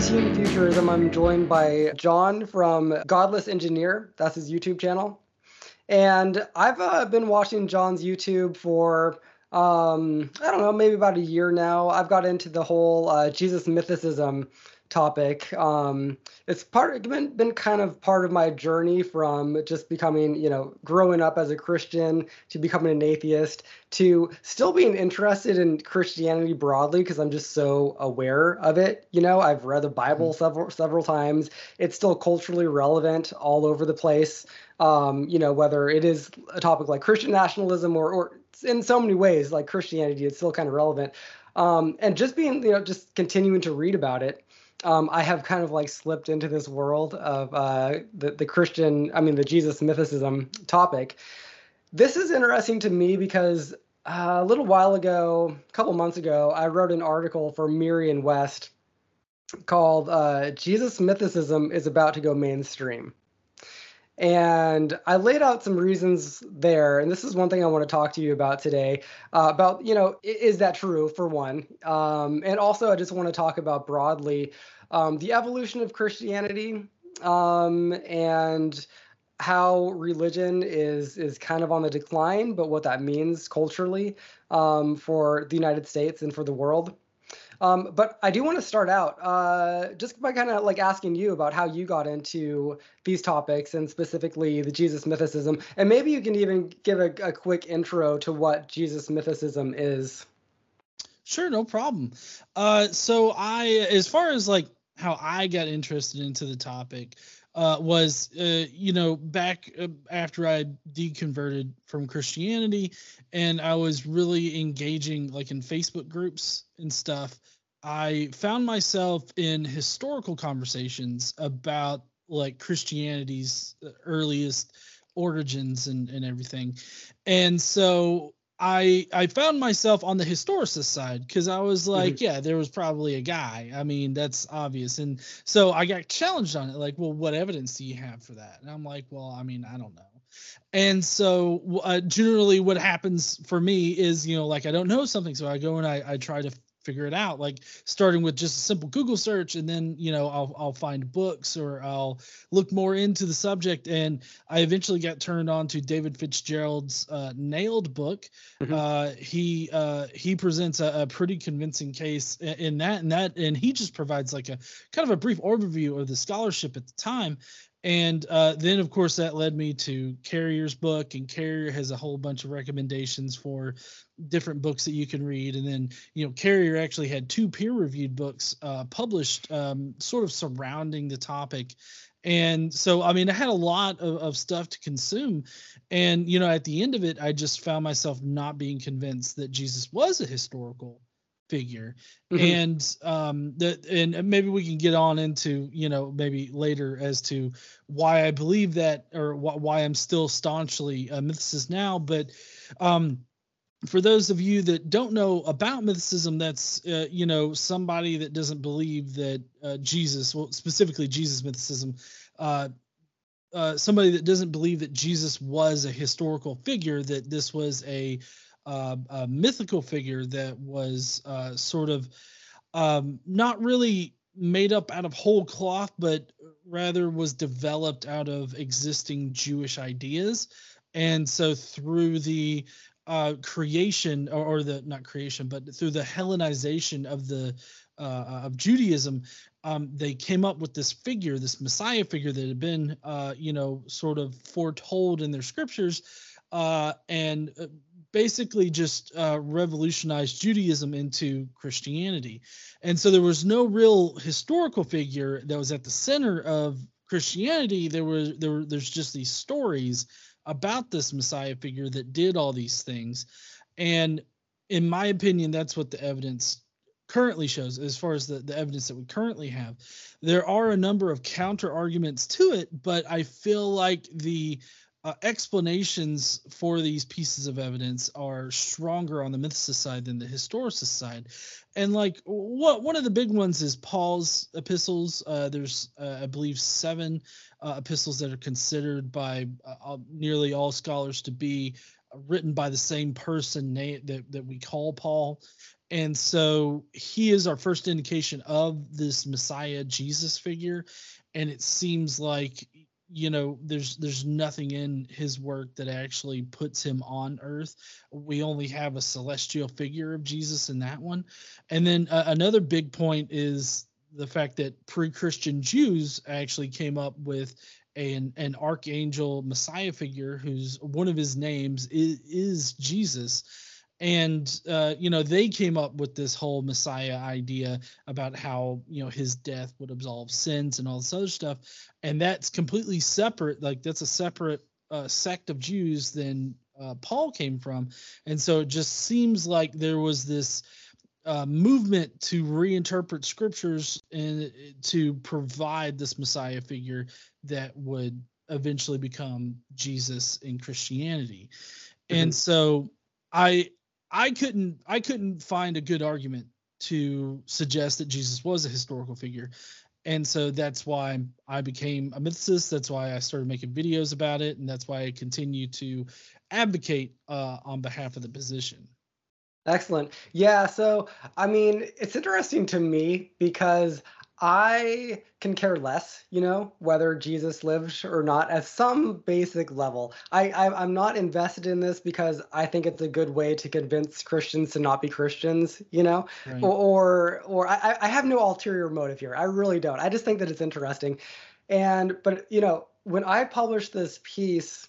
Team Futurism, I'm joined by John from Godless Engineer. That's his YouTube channel. And I've uh, been watching John's YouTube for, um, I don't know, maybe about a year now. I've got into the whole uh, Jesus mythicism topic. Um, it's part been, been kind of part of my journey from just becoming, you know, growing up as a Christian to becoming an atheist to still being interested in Christianity broadly because I'm just so aware of it. You know, I've read the Bible mm-hmm. several several times. It's still culturally relevant all over the place. Um, you know, whether it is a topic like Christian nationalism or, or in so many ways like Christianity, it's still kind of relevant. Um, and just being, you know, just continuing to read about it um, I have kind of like slipped into this world of uh, the, the Christian, I mean, the Jesus mythicism topic. This is interesting to me because uh, a little while ago, a couple months ago, I wrote an article for Merion West called uh, Jesus Mythicism is About to Go Mainstream. And I laid out some reasons there, and this is one thing I want to talk to you about today. Uh, about you know, is that true for one? Um, and also, I just want to talk about broadly um, the evolution of Christianity um, and how religion is is kind of on the decline, but what that means culturally um, for the United States and for the world. Um, but I do want to start out uh, just by kind of like asking you about how you got into these topics and specifically the Jesus mythicism. And maybe you can even give a, a quick intro to what Jesus mythicism is. Sure, no problem. Uh, so I, as far as like how I got interested into the topic, uh, was uh, you know back uh, after I deconverted from Christianity and I was really engaging like in Facebook groups and stuff. I found myself in historical conversations about like Christianity's uh, earliest origins and, and everything. And so I I found myself on the historicist side because I was like, mm-hmm. yeah, there was probably a guy. I mean, that's obvious. And so I got challenged on it, like, well, what evidence do you have for that? And I'm like, well, I mean, I don't know. And so uh, generally, what happens for me is, you know, like I don't know something, so I go and I I try to figure it out. Like starting with just a simple google search and then you know i'll, I'll find books or i'll look more into the subject. And i eventually got turned on to david fitzgerald's uh, nailed book. Mm-hmm. uh, he uh, he presents a, a, pretty convincing case in, in that and that and he just provides like a kind of a brief overview of the scholarship at the time and uh, then, of course, that led me to Carrier's book, and Carrier has a whole bunch of recommendations for different books that you can read. And then, you know, Carrier actually had two peer-reviewed books uh, published, um, sort of surrounding the topic. And so, I mean, I had a lot of, of stuff to consume. And, you know, at the end of it, I just found myself not being convinced that Jesus was a historical figure mm-hmm. and um that and maybe we can get on into you know maybe later as to why i believe that or wh- why i'm still staunchly a mythicist now but um for those of you that don't know about mythicism that's uh, you know somebody that doesn't believe that uh, jesus well specifically jesus mythicism uh, uh, somebody that doesn't believe that jesus was a historical figure that this was a uh, a mythical figure that was uh, sort of um, not really made up out of whole cloth, but rather was developed out of existing Jewish ideas. And so through the uh, creation or, or, the not creation, but through the Hellenization of the uh, of Judaism, um, they came up with this figure, this Messiah figure that had been, uh, you know, sort of foretold in their scriptures, uh, and uh, basically just uh, revolutionized Judaism into Christianity. And so there was no real historical figure that was at the center of Christianity. There was there were there's just these stories about this Messiah figure that did all these things. And in my opinion, that's what the evidence currently shows as far as the, the evidence that we currently have. There are a number of counter arguments to it, but I feel like the uh, explanations for these pieces of evidence are stronger on the mythicist side than the historicist side. And like what one of the big ones is Paul's epistles. Uh, there's uh, I believe seven uh, epistles that are considered by uh, nearly all scholars to be written by the same person that, that we call Paul. And so he is our first indication of this Messiah Jesus figure. And it seems like you know there's there's nothing in his work that actually puts him on earth. We only have a celestial figure of jesus in that one. And then uh, another big point is the fact that pre-christian jews actually came up with an, an archangel messiah figure whose one of his names is, is jesus and uh, you know they came up with this whole messiah idea about how you know his death would absolve sins and all this other stuff. And that's completely separate like that's a separate uh, sect of jews than uh, paul came from. And so it just seems like there was this uh, movement to reinterpret scriptures and uh, to provide this messiah figure that would eventually become jesus in christianity. Mm-hmm. and so I I couldn't I couldn't find a good argument to suggest that Jesus was a historical figure. And so that's why I became a mythicist. That's why I started making videos about it. And that's why I continue to advocate uh, on behalf of the position. Excellent. Yeah. So, I mean, it's interesting to me because I can care less, you know, whether Jesus lives or not at some basic level. I, I am not invested in this because I think it's a good way to convince Christians to not be Christians, you know, right. or or, or I, I have no ulterior motive here. I really don't. I just think that it's interesting, and but you know, when I published this piece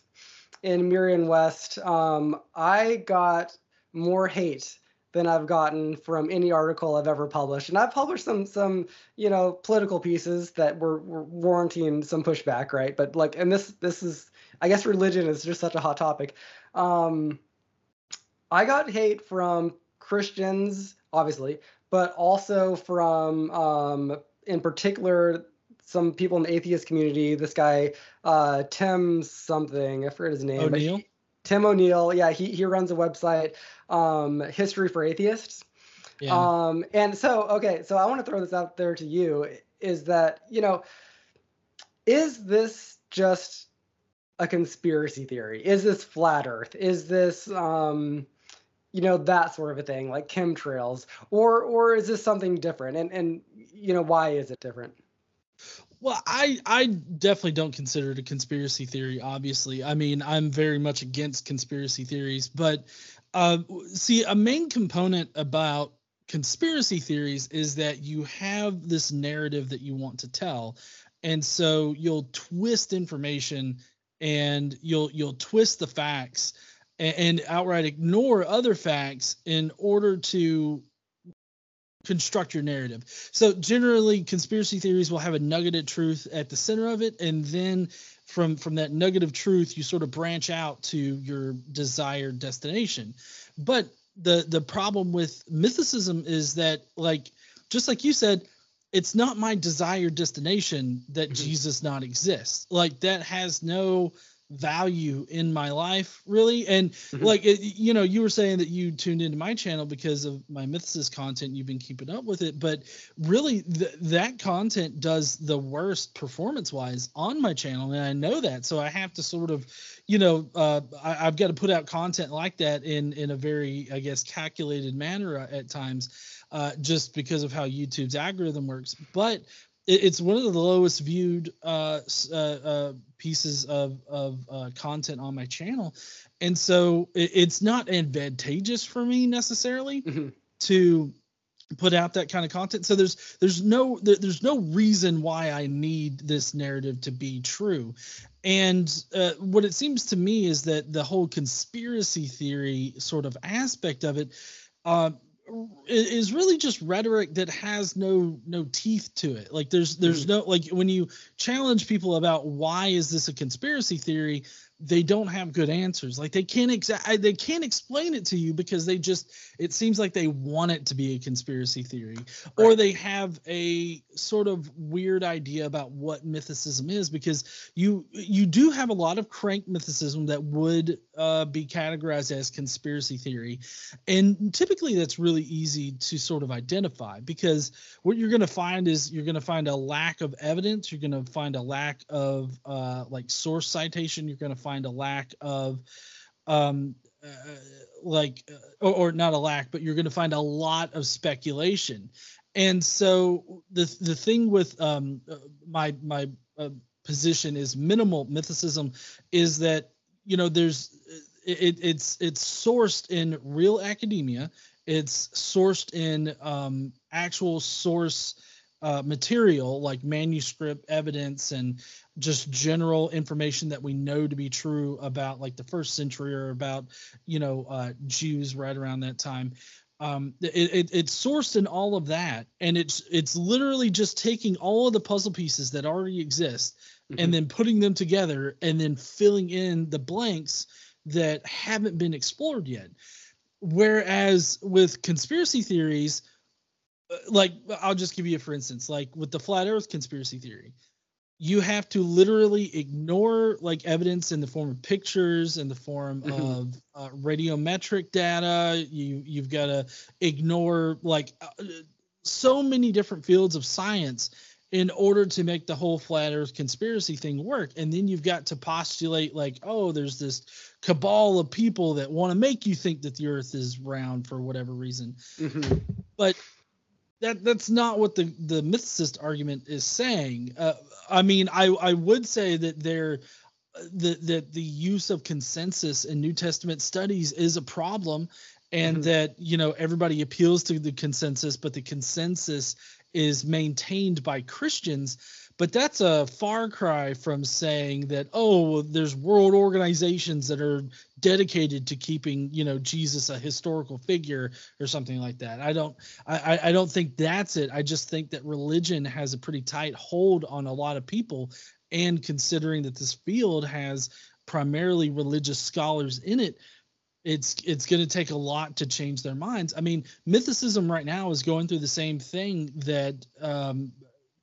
in Merion West, um, I got more hate than I've gotten from any article I've ever published. And I've published some some you know political pieces that were, were warranting some pushback, right? But like, and this this is I guess religion is just such a hot topic. Um, I got hate from Christians, obviously, but also from um, in particular some people in the atheist community. This guy uh, Tim something, I forget his name. O'Neill. Tim O'Neill, yeah, he he runs a website, um, History for Atheists. Yeah. Um, and so, okay, so I want to throw this out there to you: is that you know, is this just a conspiracy theory? Is this flat Earth? Is this um, you know that sort of a thing, like chemtrails, or or is this something different? And and you know why is it different? Well, I I definitely don't consider it a conspiracy theory. Obviously, I mean I'm very much against conspiracy theories, but uh, see, a main component about conspiracy theories is that you have this narrative that you want to tell, and so you'll twist information and you'll you'll twist the facts and, and outright ignore other facts in order to construct your narrative. So generally conspiracy theories will have a nugget of truth at the center of it and then from from that nugget of truth you sort of branch out to your desired destination. But the the problem with mythicism is that like just like you said it's not my desired destination that mm-hmm. Jesus not exists. Like that has no value in my life really. And mm-hmm. like it, you know you were saying that you tuned into my channel because of my mythicist content you've been keeping up with it. But really th- that content does the worst performance wise on my channel and i know that. So i have to sort of you know uh, I, have got to put out content like that in in a very i guess calculated manner at times uh, just because of how youtube's algorithm works. But it's one of the lowest viewed uh, uh, uh, pieces of of uh, content on my channel, and so it, it's not advantageous for me necessarily mm-hmm. to put out that kind of content. So there's there's no there's no reason why I need this narrative to be true. And uh, what it seems to me is that the whole conspiracy theory sort of aspect of it uh, is really just rhetoric that has no no teeth to it like there's there's mm-hmm. no like when you challenge people about why is this a conspiracy theory they don't have good answers like they can't exa- they can't explain it to you because they just it seems like they want it to be a conspiracy theory right. or they have a sort of weird idea about what mythicism is because you you do have a lot of crank mythicism that would uh, be categorized as conspiracy theory. And typically that's really easy to sort of identify because what you're going to find is you're going to find a lack of evidence. You're going to find a lack of uh, like source citation. You're going to find a lack of um, uh, like uh, or, or, not a lack but you're going to find a lot of speculation. And so the the thing with um, uh, my my uh, position is minimal mythicism is that you know there's it, it's it's sourced in real academia it's sourced in um, actual source uh, material like manuscript evidence and just general information that we know to be true about like the first century or about you know uh, Jews right around that time. Um, it, it, it's sourced in all of that, and it's it's literally just taking all of the puzzle pieces that already exist mm-hmm. and then putting them together and then filling in the blanks that haven't been explored yet. Whereas with conspiracy theories, uh, like I'll just give you a for instance, like with the flat Earth conspiracy theory, you have to literally ignore like evidence in the form of pictures in the form mm-hmm. of uh, radiometric data. You you've got to ignore like uh, so many different fields of science in order to make the whole flat earth conspiracy thing work and then you've got to postulate like oh there's this cabal of people that want to make you think that the earth is round for whatever reason mm-hmm. but that that's not what the the mythicist argument is saying. Uh, I mean, I I would say that there that that the use of consensus in New Testament studies is a problem, and mm-hmm. that you know everybody appeals to the consensus, but the consensus is maintained by Christians but that's a far cry from saying that oh there's world organizations that are dedicated to keeping you know jesus a historical figure or something like that. I don't i i don't think that's it. I just think that religion has a pretty tight hold on a lot of people. And considering that this field has primarily religious scholars in it it's it's going to take a lot to change their minds. I mean mythicism right now is going through the same thing that um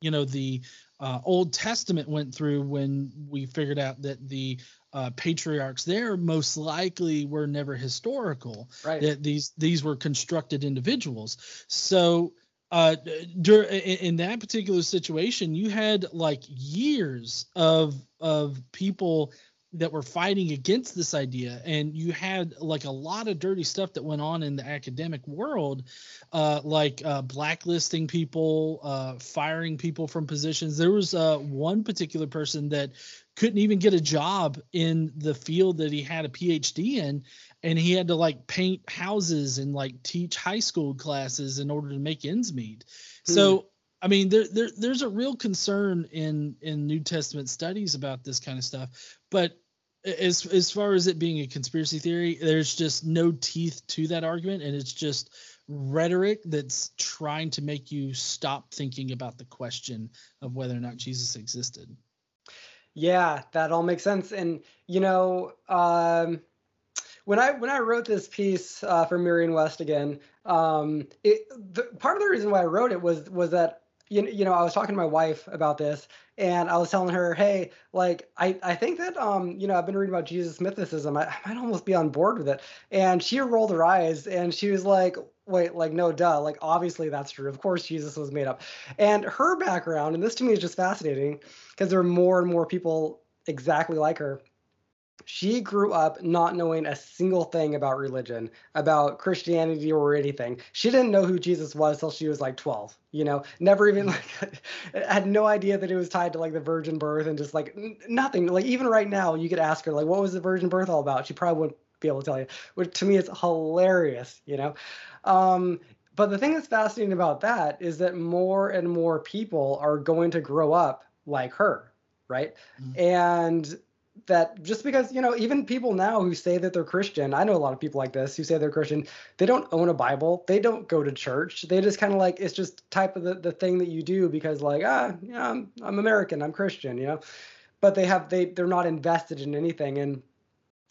you know the uh, Old Testament went through when we figured out that the uh, patriarchs there most likely were never historical. Right. That these these were constructed individuals. So uh, dur- in, in that particular situation, you had like years of of people that were fighting against this idea and you had like a lot of dirty stuff that went on in the academic world uh, like uh, blacklisting people uh, firing people from positions there was uh, one particular person that couldn't even get a job in the field that he had a phd in and he had to like paint houses and like teach high school classes in order to make ends meet hmm. so I mean, there, there, there's a real concern in in New Testament studies about this kind of stuff, but as as far as it being a conspiracy theory, there's just no teeth to that argument, and it's just rhetoric that's trying to make you stop thinking about the question of whether or not Jesus existed. Yeah, that all makes sense. And you know, um, when I when I wrote this piece uh, for Merion West again, um, it, the, part of the reason why I wrote it was was that you, you know I was talking to my wife about this, and I was telling her, hey, like I, I think that um, you know, I've been reading about Jesus mythicism. I, I might almost be on board with it. And she rolled her eyes and she was like, wait, like no duh, like obviously that's true. Of course Jesus was made up. And her background, and this to me is just fascinating because there are more and more people exactly like her she grew up not knowing a single thing about religion, about Christianity or anything. She didn't know who Jesus was till she was like 12, you know, never even like had no idea that it was tied to like the virgin birth and just like nothing. Like even right now, you could ask her like what was the virgin birth all about? She probably wouldn't be able to tell you. Which to me is hilarious, you know. Um, but the thing that's fascinating about that is that more and more people are going to grow up like her, right? Mm-hmm. And that just because you know even people now who say that they're christian i know a lot of people like this who say they're christian they don't own a bible they don't go to church they just kind of like it's just type of the, the thing that you do because like ah yeah I'm, I'm american i'm christian you know? But they have they they're not invested in anything. And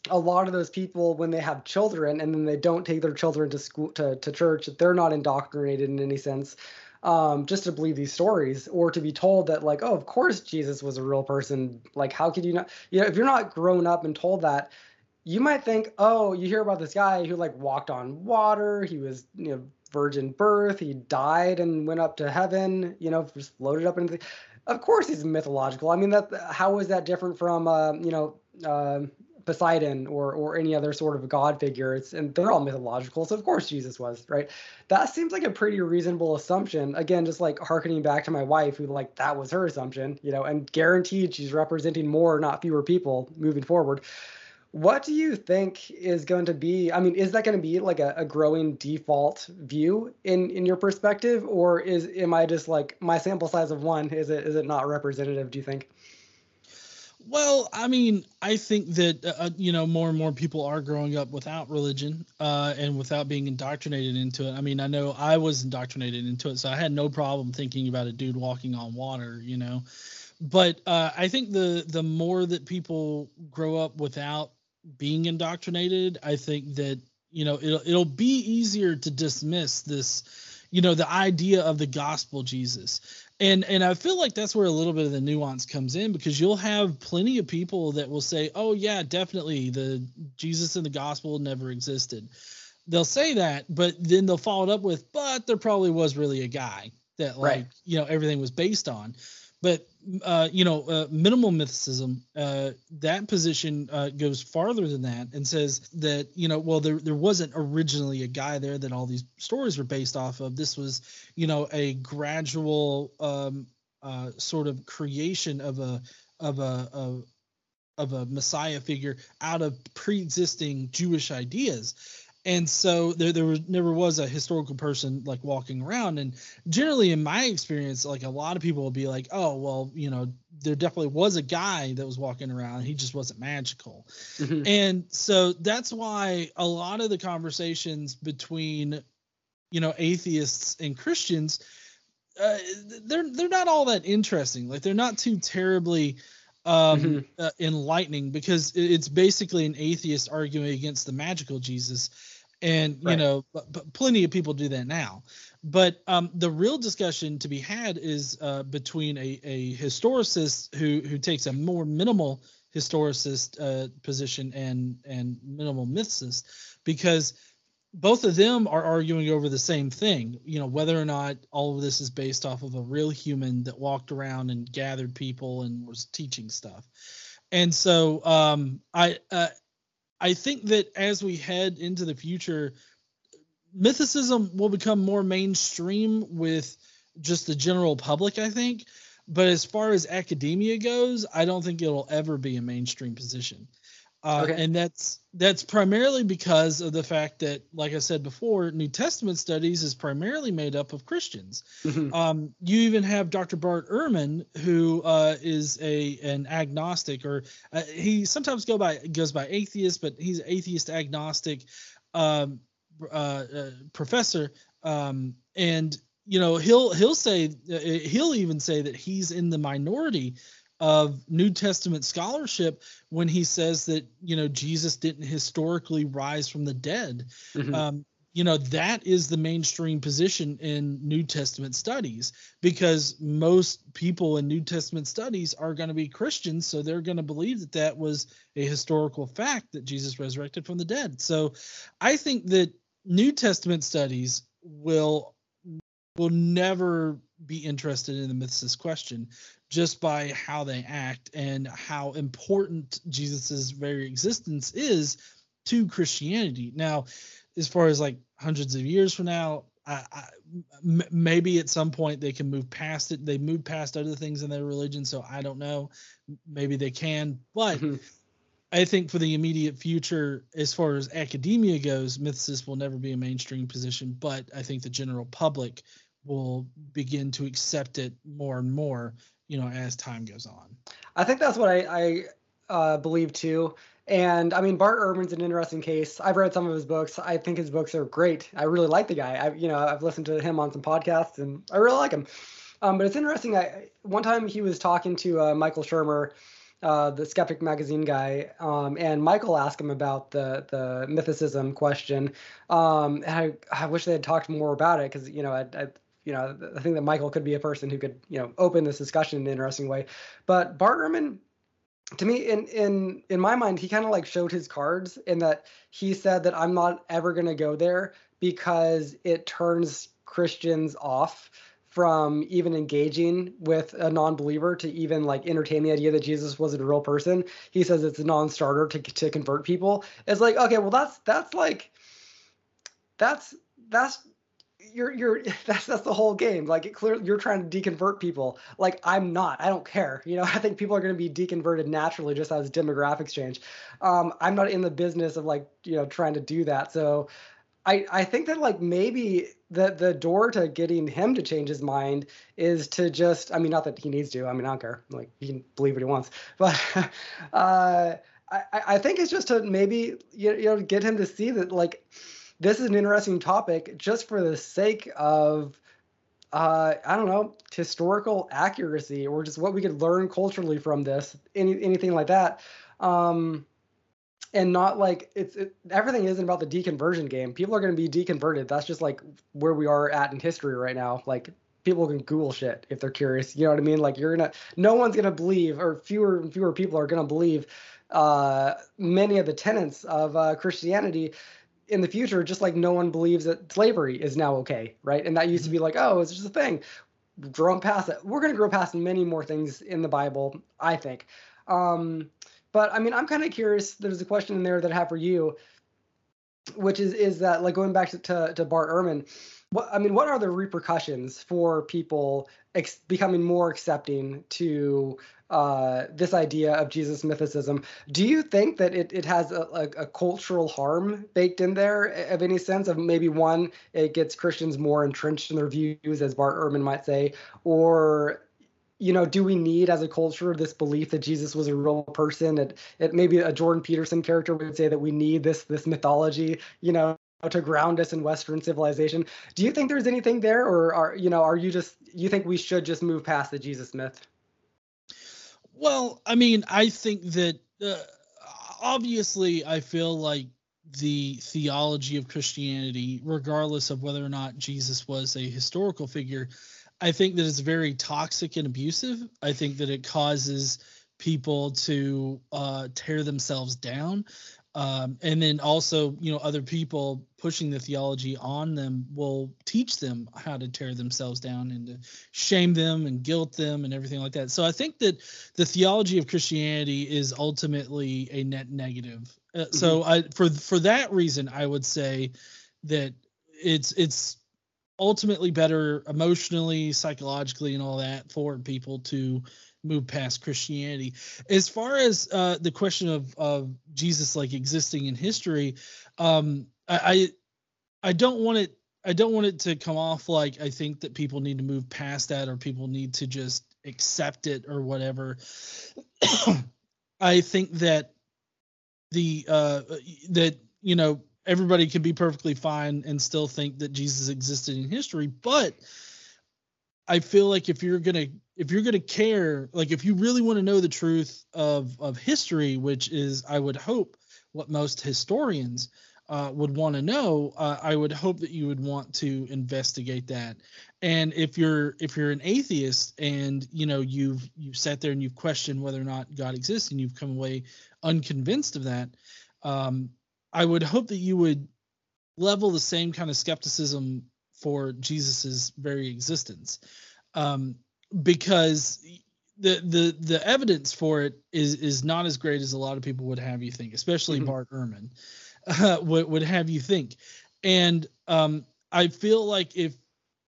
a lot of those people when they have children and then they don't take their children to school to, to church they're not indoctrinated in any sense um, just to believe these stories or to be told that like oh of course jesus was a real person. Like how could you not you know if you're not grown up and told that you might think oh you hear about this guy who like walked on water. He was you know virgin birth. He died and went up to heaven you know just floated up into the of course he's mythological. I mean that how is that different from uh, you know uh, Poseidon or or any other sort of god figure. It's and they're all mythological, so of course Jesus was, right? That seems like a pretty reasonable assumption. Again, just like harkening back to my wife, who like that was her assumption, you know, and guaranteed she's representing more, not fewer people moving forward. What do you think is going to be? I mean, is that going to be like a, a growing default view in in your perspective, or is am I just like my sample size of one? Is it is it not representative? Do you think? Well, I mean, I think that uh, uh, you know more and more people are growing up without religion uh, and without being indoctrinated into it. I mean, I know I was indoctrinated into it, so I had no problem thinking about a dude walking on water, you know. But uh, I think the the more that people grow up without being indoctrinated, I think that you know it'll it'll be easier to dismiss this, you know, the idea of the gospel Jesus and and i feel like that's where a little bit of the nuance comes in because you'll have plenty of people that will say oh yeah definitely the jesus in the gospel never existed they'll say that but then they'll follow it up with but there probably was really a guy that like right. you know everything was based on but uh, you know, uh, minimal mythicism, uh, that position uh, goes farther than that and says that you know, well, there there wasn't originally a guy there that all these stories were based off of. This was, you know, a gradual um, uh, sort of creation of a of a, a of a messiah figure out of pre-existing Jewish ideas and so there, there was never was a historical person like walking around. And generally in my experience like a lot of people will be like oh well you know there definitely was a guy that was walking around. He just wasn't magical. Mm-hmm. and so that's why a lot of the conversations between you know atheists and christians uh, they're they're not all that interesting. Like they're not too terribly um, mm-hmm. uh, enlightening because it's basically an atheist arguing against the magical Jesus and you right. know but, but plenty of people do that now but um, the real discussion to be had is uh, between a, a historicist who who takes a more minimal historicist uh, position and and minimal mythicist because both of them are arguing over the same thing you know whether or not all of this is based off of a real human that walked around and gathered people and was teaching stuff and so um, I uh, I think that as we head into the future, mythicism will become more mainstream with just the general public, I think. But as far as academia goes, I don't think it'll ever be a mainstream position. Uh, okay. And that's that's primarily because of the fact that, like I said before, New Testament studies is primarily made up of Christians. Mm-hmm. Um, you even have Dr. Bart Ehrman, who uh, is a an agnostic, or uh, he sometimes go by goes by atheist, but he's atheist agnostic um, uh, uh, professor, um, and you know he'll he'll say he'll even say that he's in the minority of New Testament scholarship when he says that you know Jesus didn't historically rise from the dead. Mm-hmm. Um, you know that is the mainstream position in New Testament studies because most people in New Testament studies are going to be Christians, so they're going to believe that that was a historical fact that Jesus resurrected from the dead. So I think that New Testament studies will will never be interested in the mythicist question just by how they act and how important Jesus's very existence is to Christianity. Now, as far as like hundreds of years from now, I, I, m- maybe at some point they can move past it. They move past other things in their religion, so I don't know. Maybe they can, but mm-hmm. I think for the immediate future, as far as academia goes, mythicists will never be a mainstream position. But I think the general public will begin to accept it more and more you know as time goes on. I think that's what i, I uh, believe too. And i mean bart ehrman's an interesting case. I've read some of his books. I think his books are great. I really like the guy. I you know i've listened to him on some podcasts and i really like him. Um, but it's interesting i one time he was talking to uh, michael shermer uh, the Skeptic magazine guy, um, and Michael asked him about the the mythicism question. Um, and I, I wish they had talked more about it because you know I, I, you know, I think that Michael could be a person who could, you know, open this discussion in an interesting way. But Bart Ehrman, to me, in in in my mind, he kind of like showed his cards in that he said that I'm not ever going to go there because it turns Christians off from even engaging with a non-believer to even like entertain the idea that Jesus wasn't a real person. He says it's a non-starter to to convert people. It's like okay, well that's that's like that's that's you're you're that's that's the whole game. Like it clearly you're trying to deconvert people. Like I'm not. I don't care. You know, I think people are going to be deconverted naturally just as demographics change. Um, I'm not in the business of like you know trying to do that. So I I think that like maybe the the door to getting him to change his mind is to just I mean not that he needs to. I mean I don't care. Like he can believe what he wants. But uh, I I think it's just to maybe you know get him to see that like this is an interesting topic just for the sake of uh, I don't know, historical accuracy or just what we could learn culturally from this, any anything like that. Um, and not like it's it, everything isn't about the deconversion game. People are going to be deconverted. That's just like where we are at in history right now. Like people can Google shit if they're curious. You know what I mean? Like you're gonna, no one's gonna believe, or fewer and fewer people are gonna believe uh, many of the tenets of uh, Christianity in the future, just like no one believes that slavery is now okay, right? And that used to be like, oh, it's just a thing. Growing past it, we're going to grow past many more things in the Bible, I think. Um, but I mean, I'm kind of curious. There's a question in there that I have for you, which is is that like going back to to, to Bart Ehrman, what I mean, what are the repercussions for people ex- becoming more accepting to uh, this idea of Jesus mythicism. Do you think that it, it has a, a, a, cultural harm baked in there of any sense of maybe one, it gets Christians more entrenched in their views, as Bart Ehrman might say, or you know, do we need as a culture this belief that Jesus was a real person? It, it maybe a Jordan Peterson character would say that we need this this mythology, you know, to ground us in Western civilization. Do you think there's anything there, or are you know, are you just you think we should just move past the Jesus myth? Well, I mean, I think that uh, obviously, I feel like the theology of Christianity, regardless of whether or not Jesus was a historical figure, I think that it's very toxic and abusive. I think that it causes people to uh, tear themselves down um, and then also you know other people pushing the theology on them will teach them how to tear themselves down and to shame them and guilt them and everything like that so i think that the theology of christianity is ultimately a net negative uh, mm-hmm. so i for for that reason i would say that it's it's ultimately better emotionally psychologically and all that for people to move past Christianity. As far as uh, the question of of Jesus like existing in history, um, I I don't want it I don't want it to come off like I think that people need to move past that or people need to just accept it or whatever. I think that the uh, that you know everybody can be perfectly fine and still think that Jesus existed in history, but I feel like if you're gonna if you're gonna care, like if you really want to know the truth of of history, which is I would hope what most historians uh, would want to know, uh, I would hope that you would want to investigate that. And if you're if you're an atheist and you know you've you've sat there and you've questioned whether or not God exists and you've come away unconvinced of that, um, I would hope that you would level the same kind of skepticism for Jesus's very existence, um, because the the the evidence for it is is not as great as a lot of people would have you think, especially mm-hmm. Bart Ehrman uh, would would have you think, and um, I feel like if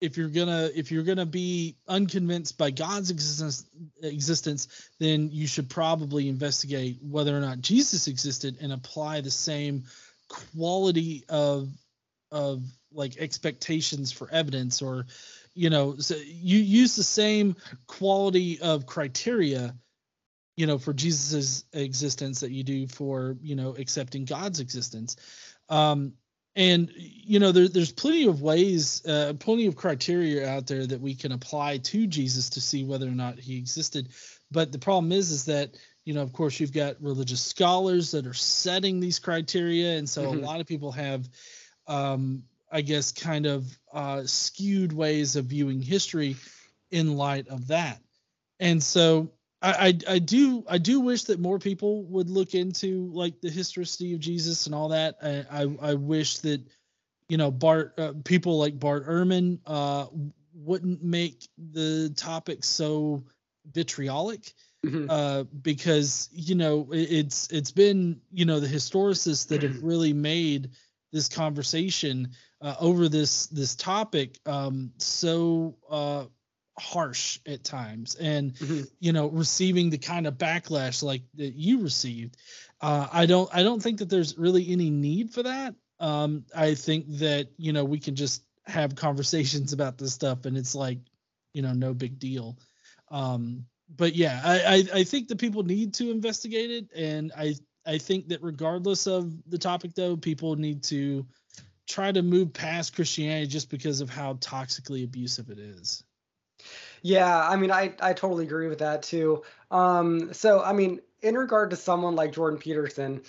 if you're gonna if you're gonna be unconvinced by God's existence existence, then you should probably investigate whether or not Jesus existed and apply the same quality of of like expectations for evidence or you know so you use the same quality of criteria you know for jesus's existence that you do for you know accepting god's existence. Um and you know there, there's plenty of ways uh, plenty of criteria out there that we can apply to jesus to see whether or not he existed. But the problem is is that you know of course you've got religious scholars that are setting these criteria. And so mm-hmm. a lot of people have um, I guess, kind of uh, skewed ways of viewing history in light of that. And so I, I, I do I do wish that more people would look into like the historicity of Jesus and all that. I I, I wish that you know Bart uh, people like Bart Ehrman uh, wouldn't make the topic so vitriolic mm-hmm. uh, because you know it, it's it's been you know the historicists that have really made this conversation uh, over this this topic um, so uh, harsh at times. And mm-hmm. you know receiving the kind of backlash like that you received uh, i don't i don't think that there's really any need for that. Um, i think that you know we can just have conversations about this stuff and it's like you know no big deal. Um, but yeah I, I i think that people need to investigate it. And i i think that regardless of the topic though people need to try to move past christianity just because of how toxically abusive it is yeah, I mean, I I totally agree with that too. Um, so I mean, in regard to someone like Jordan Peterson,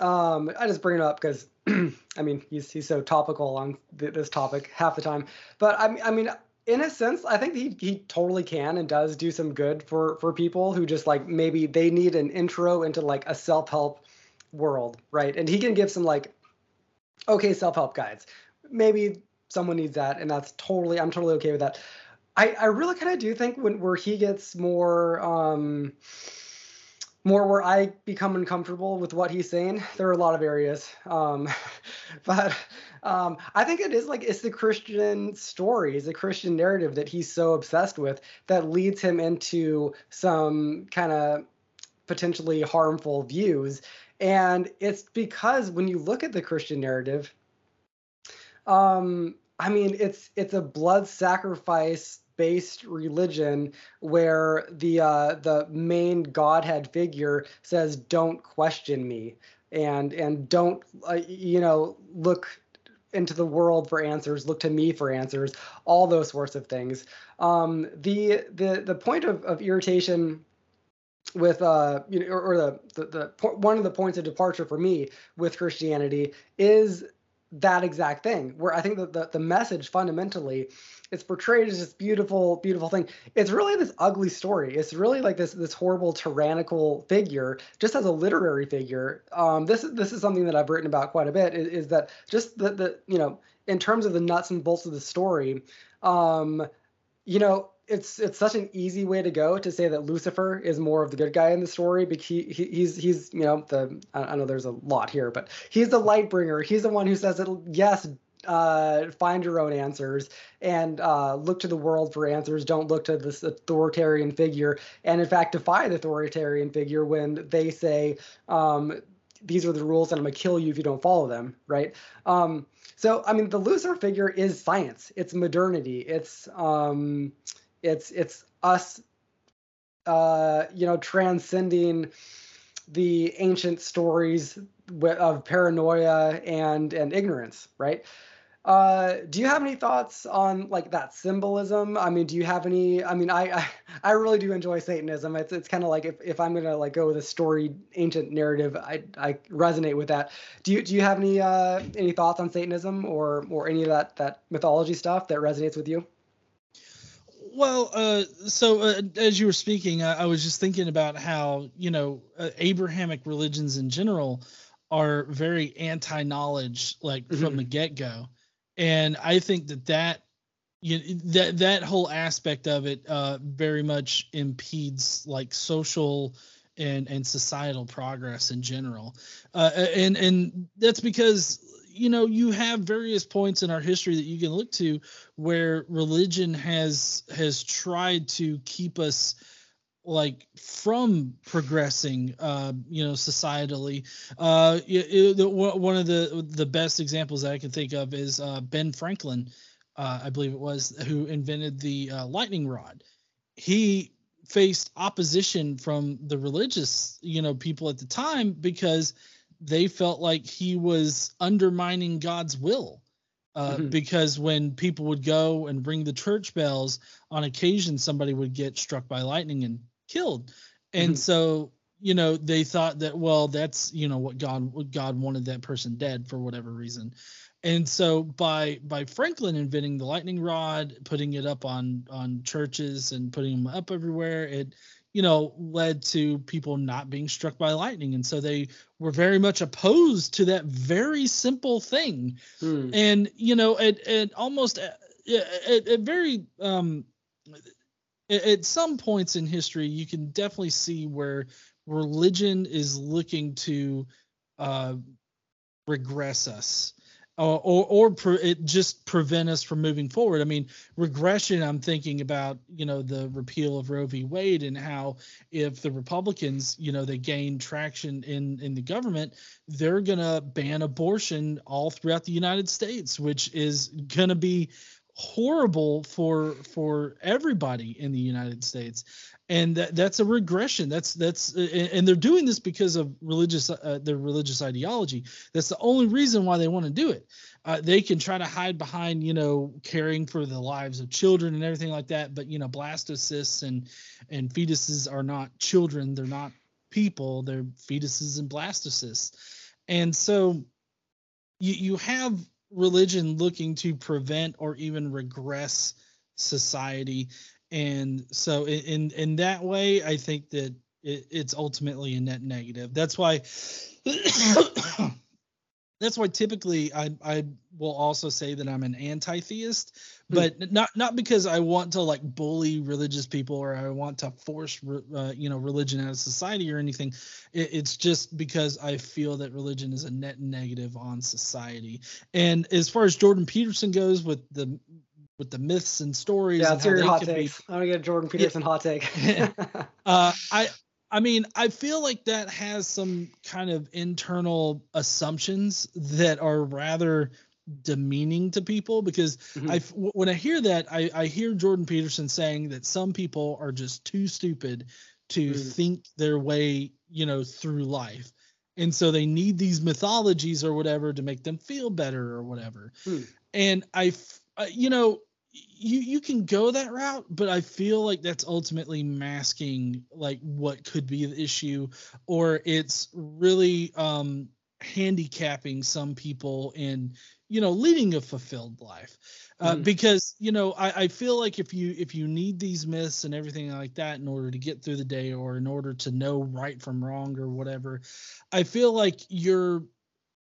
um, I just bring it up because I mean he's he's so topical on th- this topic half the time. But I I mean, in a sense, I think he he totally can and does do some good for for people who just like maybe they need an intro into like a self help world, right? And he can give some like okay self help guides. Maybe someone needs that, and that's totally I'm totally okay with that. I, I really kind of do think when where he gets more um, more where I become uncomfortable with what he's saying. There are a lot of areas, um, but um, I think it is like it's the Christian story, it's the Christian narrative that he's so obsessed with that leads him into some kind of potentially harmful views. And it's because when you look at the Christian narrative, um, I mean, it's it's a blood sacrifice based religion where the uh, the main godhead figure says don't question me and and don't uh, you know look into the world for answers look to me for answers all those sorts of things um, the the the point of, of irritation with uh you know or, or the, the the one of the points of departure for me with christianity is that exact thing where i think that the, the message fundamentally it's portrayed as this beautiful beautiful thing. It's really this ugly story. It's really like this this horrible tyrannical figure just as a literary figure. Um, this is this is something that i've written about quite a bit is, is that just the the you know in terms of the nuts and bolts of the story um, you know it's it's such an easy way to go to say that Lucifer is more of the good guy in the story because he, he he's he's you know the I, know there's a lot here but he's the light bringer he's the one who says that yes uh, find your own answers and uh, look to the world for answers. Don't look to this authoritarian figure, and in fact, defy the authoritarian figure when they say, um, "These are the rules, and I'm gonna kill you if you don't follow them." Right? Um, so, I mean, the Lucifer figure is science. It's modernity. It's um, it's it's us, uh, you know, transcending the ancient stories of paranoia and and ignorance, right? Uh, do you have any thoughts on like that symbolism? I mean, do you have any? I mean, I I, I really do enjoy Satanism. It's it's kind of like if, if I'm gonna like go with a story ancient narrative, I I resonate with that. Do you do you have any uh any thoughts on Satanism or or any of that that mythology stuff that resonates with you? Well, uh, so uh, as you were speaking, I, I, was just thinking about how you know uh, Abrahamic religions in general are very anti-knowledge, like mm-hmm. from the get-go and I think that that you know, that that whole aspect of it uh, very much impedes like social and and societal progress in general, uh, and and that's because you know you have various points in our history that you can look to where religion has has tried to keep us like from progressing uh you know societally. Uh it, it, one of the the best examples that i can think of is uh ben franklin uh i believe it was who invented the uh, lightning rod. He faced opposition from the religious you know people at the time because they felt like he was undermining god's will uh, mm-hmm. because when people would go and ring the church bells on occasion somebody would get struck by lightning and killed. And mm-hmm. so, you know, they thought that well, that's you know what God what God wanted that person dead for whatever reason. And so by by Franklin inventing the lightning rod, putting it up on on churches and putting them up everywhere, it you know led to people not being struck by lightning. And so they were very much opposed to that very simple thing. Hmm. and you know it, it almost at, at very um, at some points in history, you can definitely see where religion is looking to uh, regress us or or, or pre- it just prevent us from moving forward. I mean, regression. I'm thinking about you know the repeal of Roe v. Wade and how if the Republicans you know they gain traction in in the government, they're gonna ban abortion all throughout the United States, which is gonna be horrible for for everybody in the United States. And that, that's a regression. That's that's and they're doing this because of religious uh, their religious ideology. That's the only reason why they want to do it. Uh, they can try to hide behind you know caring for the lives of children and everything like that but you know blastocysts and and fetuses are not children. They're not people. They're fetuses and blastocysts. And so you you have religion looking to prevent or even regress society. And so in in that way i think that it, it's ultimately a net negative. That's why that's why typically I I will also say that I'm an anti-theist, hmm. but not not because I want to like bully religious people or I want to force uh, you know religion out of society or anything. It, it's just because I feel that religion is a net negative on society. And as far as Jordan Peterson goes with the with the myths and stories. Yeah, it's your hot takes. Be, I'm gonna get a Jordan Peterson yeah. hot take. uh, I I mean, I feel like that has some kind of internal assumptions that are rather demeaning to people because mm-hmm. I when I hear that I, I hear Jordan Peterson saying that some people are just too stupid to mm. think their way, you know, through life. And so they need these mythologies or whatever to make them feel better or whatever. Mm. And I, uh, you know, you you can go that route, but I feel like that's ultimately masking like what could be the issue, or it's really um handicapping some people in you know leading a fulfilled life uh, mm. because you know I, I feel like if you if you need these myths and everything like that in order to get through the day or in order to know right from wrong or whatever i feel like you're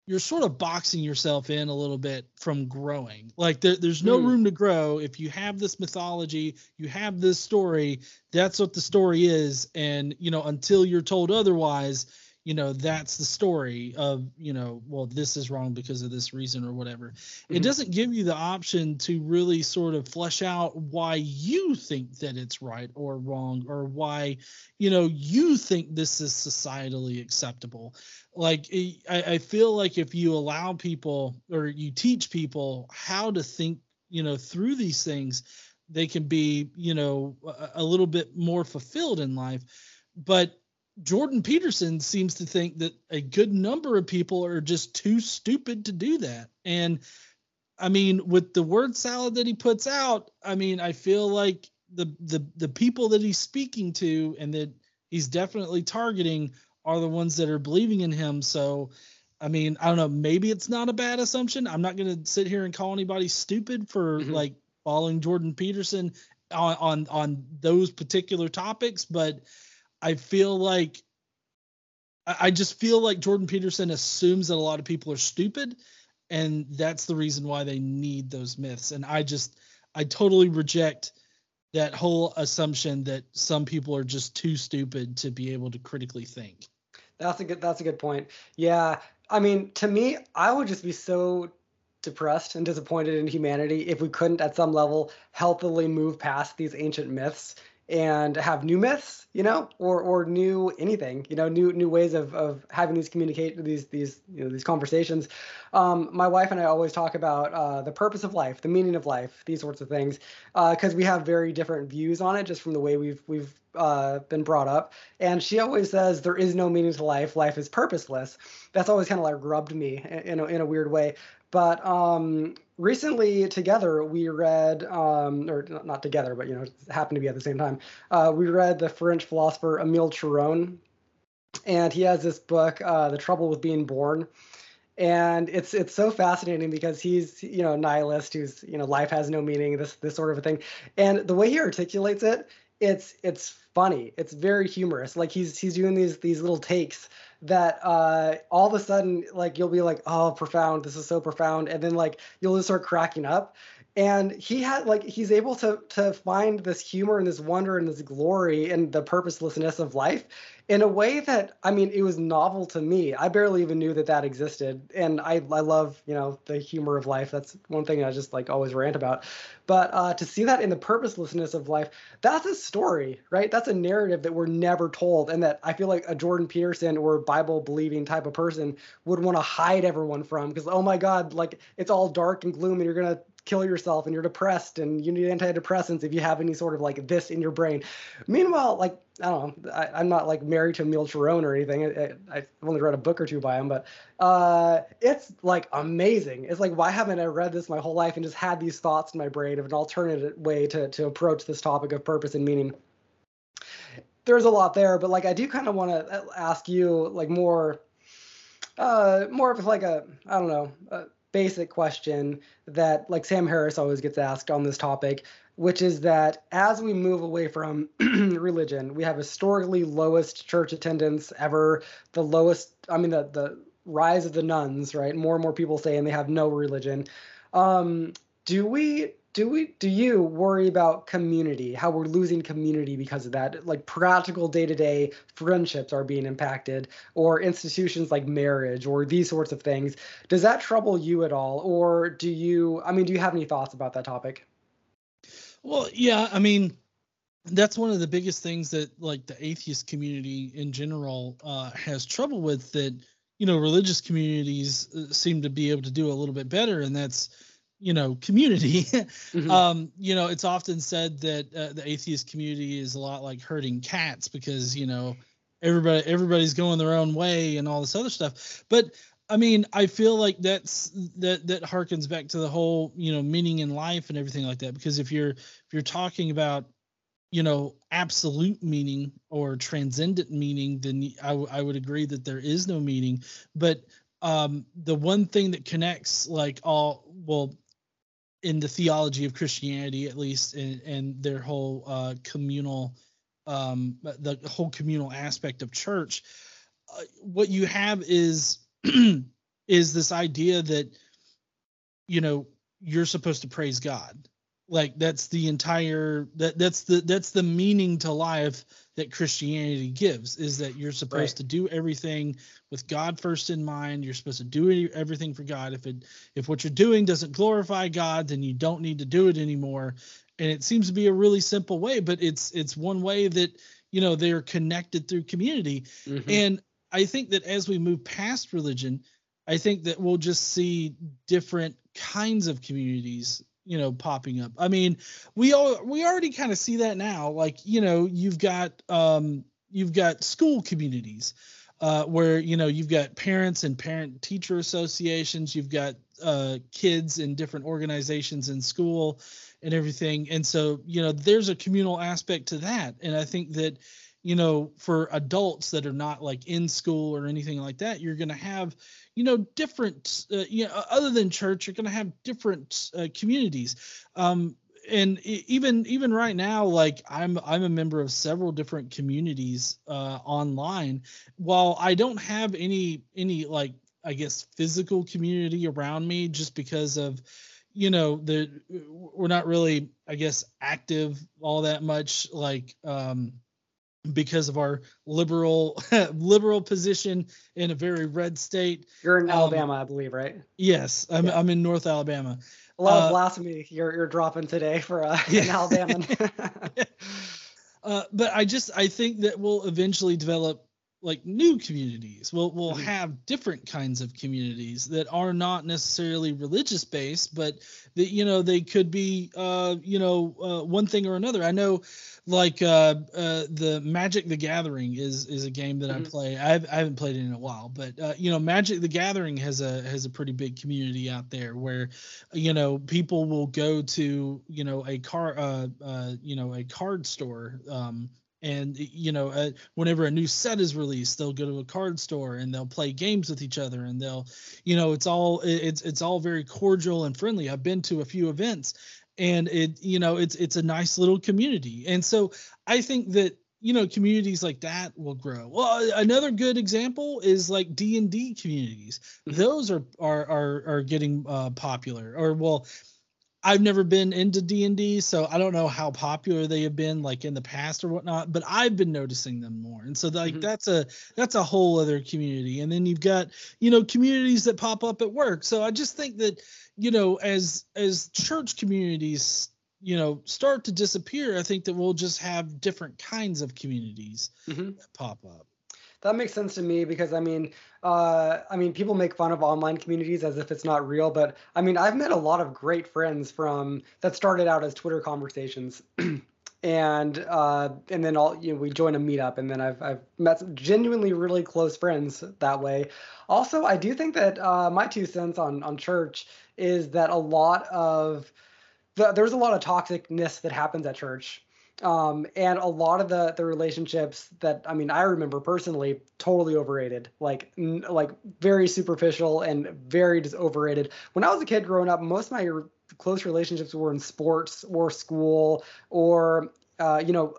you're sort of boxing yourself in a little bit from growing. Like there, there's no mm. room to grow if you have this mythology, you have this story. That's what the story is, and you know until you're told otherwise, you know that's the story of you know well this is wrong because of this reason or whatever. Mm-hmm. it doesn't give you the option to really sort of flesh out why you think that it's right or wrong or why you know you think this is societally acceptable. Like I, I feel like if you allow people or you teach people how to think you know through these things they can be you know a, a little bit more fulfilled in life. But Jordan Peterson seems to think that a good number of people are just too stupid to do that. And I mean, with the word salad that he puts out, I mean, I feel like the the the people that he's speaking to and that he's definitely targeting are the ones that are believing in him. So I mean, I don't know, maybe it's not a bad assumption. I'm not going to sit here and call anybody stupid for mm-hmm. like following Jordan Peterson on on on those particular topics, but I feel like I just feel like Jordan Peterson assumes that a lot of people are stupid, and that's the reason why they need those myths. And I just I totally reject that whole assumption that some people are just too stupid to be able to critically think. That's a good that's a good point. Yeah. I mean, to me, I would just be so depressed and disappointed in humanity if we couldn't at some level healthily move past these ancient myths and have new myths, you know, or or new anything, you know, new new ways of of having these communicate these these you know these conversations. Um, my wife and I always talk about uh, the purpose of life, the meaning of life, these sorts of things, because uh, we have very different views on it just from the way we've we've uh, been brought up. And she always says there is no meaning to life. Life is purposeless. That's always kind of like rubbed me in a, in a weird way. But um, recently, together, we read, um, or not together, but you know, happened to be at the same time. Uh, we read the French philosopher Emile Cioran, and he has this book, uh, "The Trouble with Being Born." And it's it's so fascinating because he's you know nihilist who's you know life has no meaning this this sort of a thing, and the way he articulates it, it's it's funny. It's very humorous. Like he's he's doing these these little takes that uh, all of a sudden like you'll be like oh profound this is so profound and then like you'll just start cracking up and he had like he's able to to find this humor and this wonder and this glory in the purposelessness of life in a way that I mean it was novel to me. I barely even knew that that existed, and I I love you know the humor of life. That's one thing I just like always rant about. But uh, to see that in the purposelessness of life, that's a story, right? That's a narrative that we're never told, and that I feel like a Jordan Peterson or Bible believing type of person would want to hide everyone from because oh my God, like it's all dark and gloom, and you're gonna kill yourself and you're depressed and you need antidepressants if you have any sort of like this in your brain. Meanwhile, like I don't know, I, am not like married to Emile Cioran or anything. I, have only read a book or two by him, but uh, it's like amazing. It's like why haven't I read this my whole life and just had these thoughts in my brain of an alternative way to to approach this topic of purpose and meaning. There's a lot there, but like I do kind of want to ask you like more, uh, more of like a I don't know. Basic question that like Sam Harris always gets asked on this topic, which is that as we move away from religion, we have historically lowest church attendance ever, the lowest I mean the the rise of the nones, right? More and more people saying they have no religion. Um, do we do we do you worry about community how we're losing community because of that? Like practical day-to-day friendships are being impacted or institutions like marriage or these sorts of things. Does that trouble you at all or do you i mean do you have any thoughts about that topic? Well yeah i mean that's one of the biggest things that like the atheist community in general uh, has trouble with that you know religious communities uh, seem to be able to do a little bit better and that's you know community. Mm-hmm. um you know it's often said that uh, the atheist community is a lot like herding cats because you know everybody everybody's going their own way and all this other stuff. But i mean i feel like that's that that harkens back to the whole you know meaning in life and everything like that. Because if you're if you're talking about you know absolute meaning or transcendent meaning then I, w- I would agree that there is no meaning. But um the one thing that connects like all well in the theology of Christianity, at least, and, and their whole uh, communal, um, the whole communal aspect of church, uh, what you have is is this idea that you know you're supposed to praise God, like that's the entire that that's the that's the meaning to life that Christianity gives is that you're supposed right. to do everything with God first in mind. You're supposed to do everything for God. If it if what you're doing doesn't glorify God, then you don't need to do it anymore. And it seems to be a really simple way, but it's it's one way that you know they're connected through community. Mm-hmm. And I think that as we move past religion, I think that we'll just see different kinds of communities you know popping up. I mean we all we already kind of see that now. Like you know you've got um you've got school communities uh, where you know you've got parents and parent teacher associations you've got uh, kids in different organizations in school and everything. And so you know there's a communal aspect to that. And i think that you know for adults that are not like in school or anything like that you're going to have you know different uh, you know other than church you're going to have different uh, communities. Um and even even right now like i'm i'm a member of several different communities uh online. While i don't have any any like i guess physical community around me just because of you know the we're not really i guess active all that much like um because of our liberal liberal position in a very red state. You're in um, Alabama, I believe, right? Yes, I'm yeah. I'm in North Alabama. A lot uh, of blasphemy you're you're dropping today for uh, yeah. an Alabama. uh, but I just I think that we'll eventually develop like new communities. We'll we'll mm-hmm. have different kinds of communities that are not necessarily religious based, but that you know they could be uh you know uh, one thing or another. I know like uh, uh, the Magic the Gathering is is a game that mm-hmm. I play. I've, I haven't played it in a while, but uh, you know, Magic the Gathering has a has a pretty big community out there where you know people will go to you know a car uh, uh you know a card store um and you know uh, whenever a new set is released they'll go to a card store and they'll play games with each other and they'll you know it's all it's it's all very cordial and friendly. I've been to a few events and it you know it's it's a nice little community. And so i think that you know communities like that will grow. Well another good example is like d&d communities. Mm-hmm. those are are are, are getting uh, popular or well I've never been into D and D, so I don't know how popular they have been like in the past or whatnot. But I've been noticing them more, and so like mm-hmm. that's a that's a whole other community. And then you've got you know communities that pop up at work. So I just think that you know as as church communities you know start to disappear, I think that we'll just have different kinds of communities mm-hmm. that pop up that makes sense to me because I mean, uh, I mean, people make fun of online communities as if it's not real, but I mean, I've met a lot of great friends from that started out as Twitter conversations. and uh, and then all you know, we join a meetup, and then I've I've met genuinely really close friends that way. Also, I do think that uh, my two cents on on church is that a lot of the, there's a lot of toxicness that happens at church um, and a lot of the the relationships that I mean I remember personally totally overrated, like n- like very superficial and very just overrated. When I was a kid growing up, most of my close relationships were in sports or school or uh, you know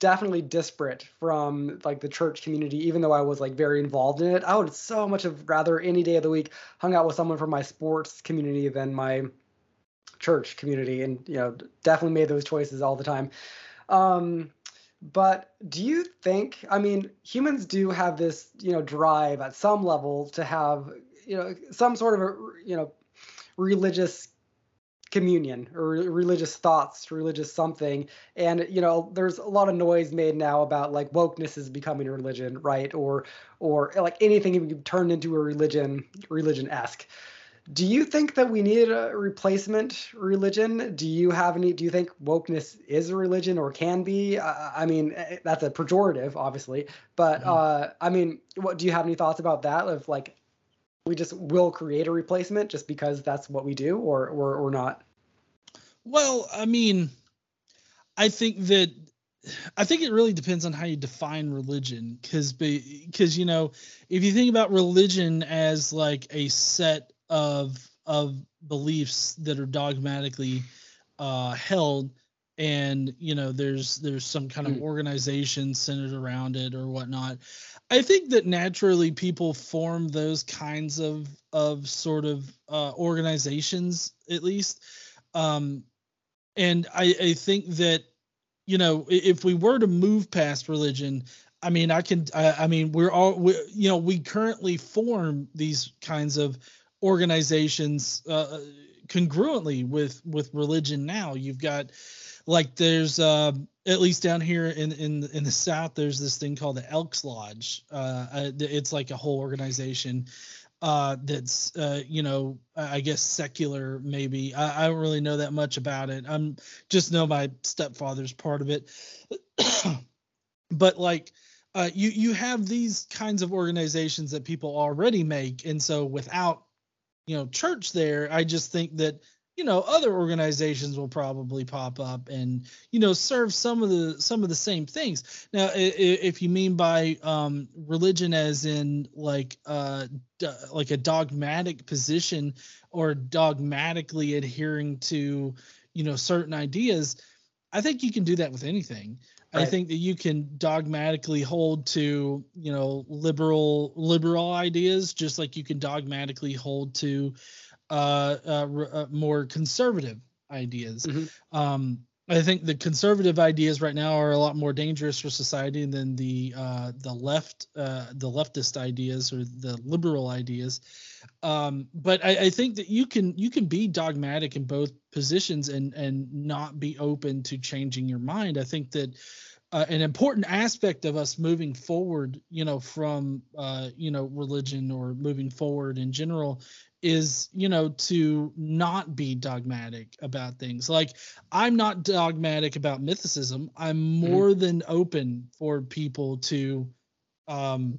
definitely disparate from like the church community even though i was like very involved in it i would so much have rather any day of the week hung out with someone from my sports community than my church community and you know definitely made those choices all the time. Um, but do you think i mean humans do have this you know drive at some level to have you know some sort of a you know religious communion or religious thoughts religious something. And you know there's a lot of noise made now about like wokeness is becoming a religion right? Or or like anything can be turned into a religion religion-esque do you think that we need a replacement religion? Do you have any? Do you think wokeness is a religion or can be? Uh, I mean, eh, that's a pejorative, obviously, but mm-hmm. uh, I mean, what do you have any thoughts about that? Of like, we just will create a replacement just because that's what we do, or or or not? Well, I mean, I think that I think it really depends on how you define religion, because because you know, if you think about religion as like a set of of beliefs that are dogmatically uh, held and you know there's there's some kind of hmm. organization centered around it or whatnot i think that naturally people form those kinds of of sort of uh, organizations at least um and i i think that you know if we were to move past religion i mean i can i, I mean we're all we you know we currently form these kinds of organizations uh, congruently with with religion now. You've got like there's uh, at least down here in in in the south there's this thing called the elks lodge. Uh, it's like a whole organization uh, that's uh, you know I guess secular maybe. I, I, don't really know that much about it. I'm just know my stepfather's part of it. But like uh, you you have these kinds of organizations that people already make. And so without you know church there i just think that you know other organizations will probably pop up and you know serve some of the some of the same things. Now if you mean by um, religion as in like uh like a dogmatic position or dogmatically adhering to you know certain ideas i think you can do that with anything Right. I think that you can dogmatically hold to, you know, liberal liberal ideas, just like you can dogmatically hold to uh, uh, uh more conservative ideas. Mm-hmm. Um, I think the conservative ideas right now are a lot more dangerous for society than the uh, the left uh, the leftist ideas or the liberal ideas. Um, but I, I, think that you can you can be dogmatic in both positions and and not be open to changing your mind. I think that uh, an important aspect of us moving forward, you know, from uh, you know religion or moving forward in general is you know to not be dogmatic about things like i'm not dogmatic about mythicism i'm mm-hmm. more mm-hmm. than open for people to um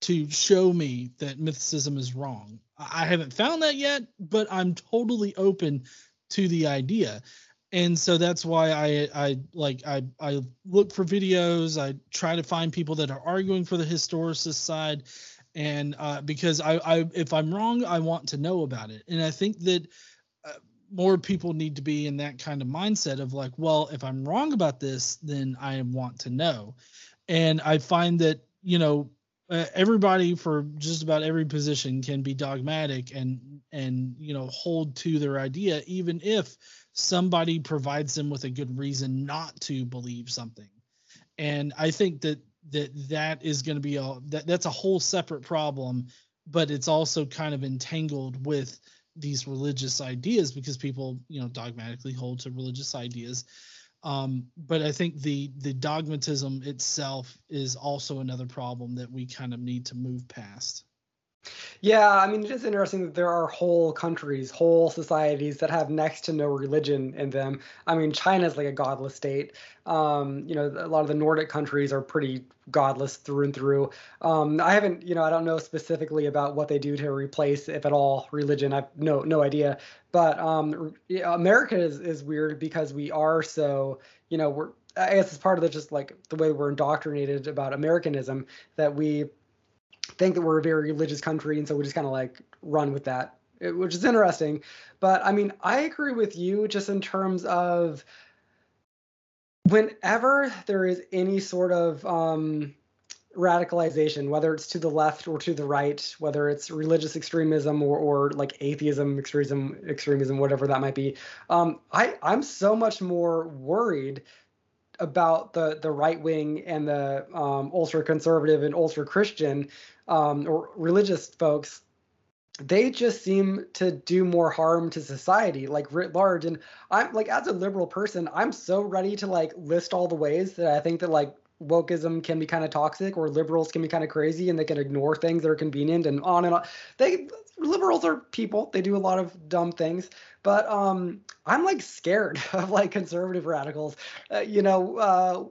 to show me that mythicism is wrong i haven't found that yet but i'm totally open to the idea and so that's why I I like I I look for videos. I try to find people that are arguing for the historicist side, and uh, because I I if I'm wrong, I want to know about it. And I think that uh, more people need to be in that kind of mindset of like, well, if I'm wrong about this, then I want to know. And I find that you know uh, everybody for just about every position can be dogmatic and and you know hold to their idea even if somebody provides them with a good reason not to believe something and i think that that that is going to be a that, that's a whole separate problem but it's also kind of entangled with these religious ideas because people you know dogmatically hold to religious ideas um, but I think the the dogmatism itself is also another problem that we kind of need to move past. Yeah, I mean, it is interesting that there are whole countries, whole societies that have next to no religion in them. I mean, China's like a godless state. Um, you know, a lot of the Nordic countries are pretty godless through and through. Um, I haven't, you know, I don't know specifically about what they do to replace, if at all, religion. I've no no idea. But um, America is is weird because we are so, you know, we're I guess it's part of the just like the way we're indoctrinated about Americanism that we think that we're a very religious country, and so we just kind of like run with that, which is interesting. But I mean, I agree with you just in terms of whenever there is any sort of um, radicalization, whether it's to the left or to the right, whether it's religious extremism or, or like atheism, extremism, extremism, whatever that might be, um, I I'm so much more worried about the the right wing and the um, ultra conservative and ultra Christian um, or religious folks, they just seem to do more harm to society, like writ large. And I'm like, as a liberal person, I'm so ready to like list all the ways that I think that like wokeism can be kind of toxic or liberals can be kind of crazy and they can ignore things that are convenient and on and on. They liberals are people. They do a lot of dumb things, but um, I'm like scared of like conservative radicals. Uh, you know, uh,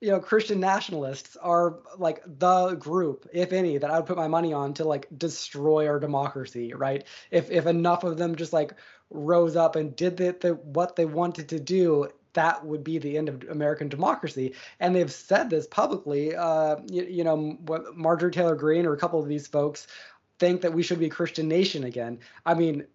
you know, Christian nationalists are like the group, if any, that I would put my money on to like destroy our democracy, right? If if enough of them just like rose up and did the, the what they wanted to do, that would be the end of American democracy. And they've said this publicly. Uh, you, you know, Marjorie Taylor Greene or a couple of these folks think that we should be a Christian nation again. I mean,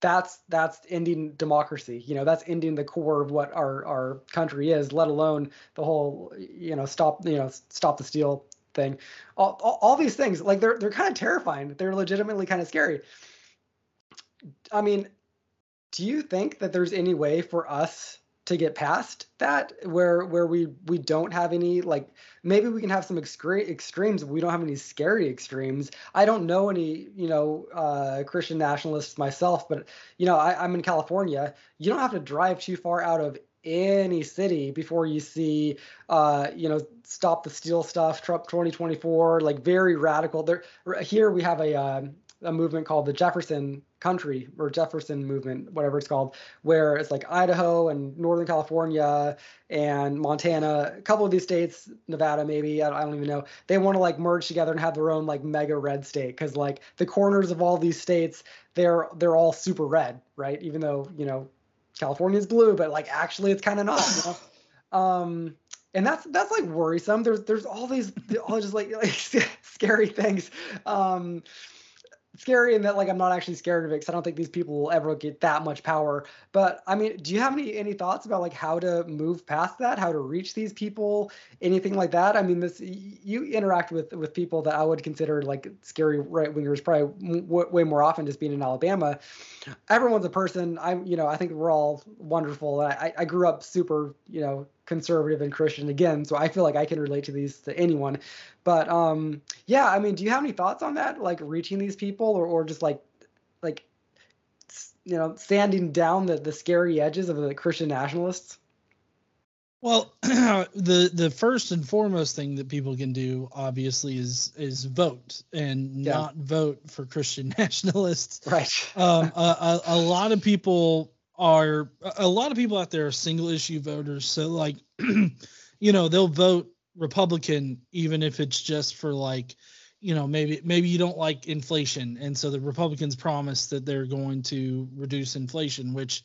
that's that's ending democracy. You know that's ending the core of what our our country is let alone the whole you know stop you know stop the steal thing. All, all, all these things like they're they're kind of terrifying. They're legitimately kind of scary. I mean do you think that there's any way for us to get past that where where we we don't have any like maybe we can have some extre- extremes we don't have any scary extremes. I don't know any you know uh, christian nationalists myself but you know I, i'm in california. You don't have to drive too far out of any city before you see uh, you know stop the steal stuff trump 2024 like very radical. There here we have a uh, a movement called the Jefferson Country or Jefferson Movement, whatever it's called, where it's like Idaho and Northern California and Montana, a couple of these states, Nevada maybe, I don't, I don't even know. They want to like merge together and have their own like mega red state because like the corners of all these states, they're they're all super red, right? Even though you know California's blue, but like actually it's kind of not. You know? um, and that's that's like worrisome. There's there's all these all just like, like scary things. Um, scary in that like I'm not actually scared of it because I don't think these people will ever get that much power. But I mean, do you have any any thoughts about like how to move past that, how to reach these people, anything like that? I mean, this you interact with with people that I would consider like scary right wingers probably w- way more often just being in Alabama. Everyone's a person. I'm you know I think we're all wonderful. I I grew up super you know conservative and Christian again, so I feel like I can relate to these to anyone. But um, yeah, I mean, do you have any thoughts on that, like reaching these people, or or just like like you know sanding down the the scary edges of the Christian nationalists? Well, the the first and foremost thing that people can do, obviously, is is vote and yeah. not vote for Christian nationalists. Right. um, a, a, a, lot of people are a lot of people out there are single issue voters. So like, you know, they'll vote Republican even if it's just for like, you know, maybe maybe you don't like inflation, and so the Republicans promise that they're going to reduce inflation, which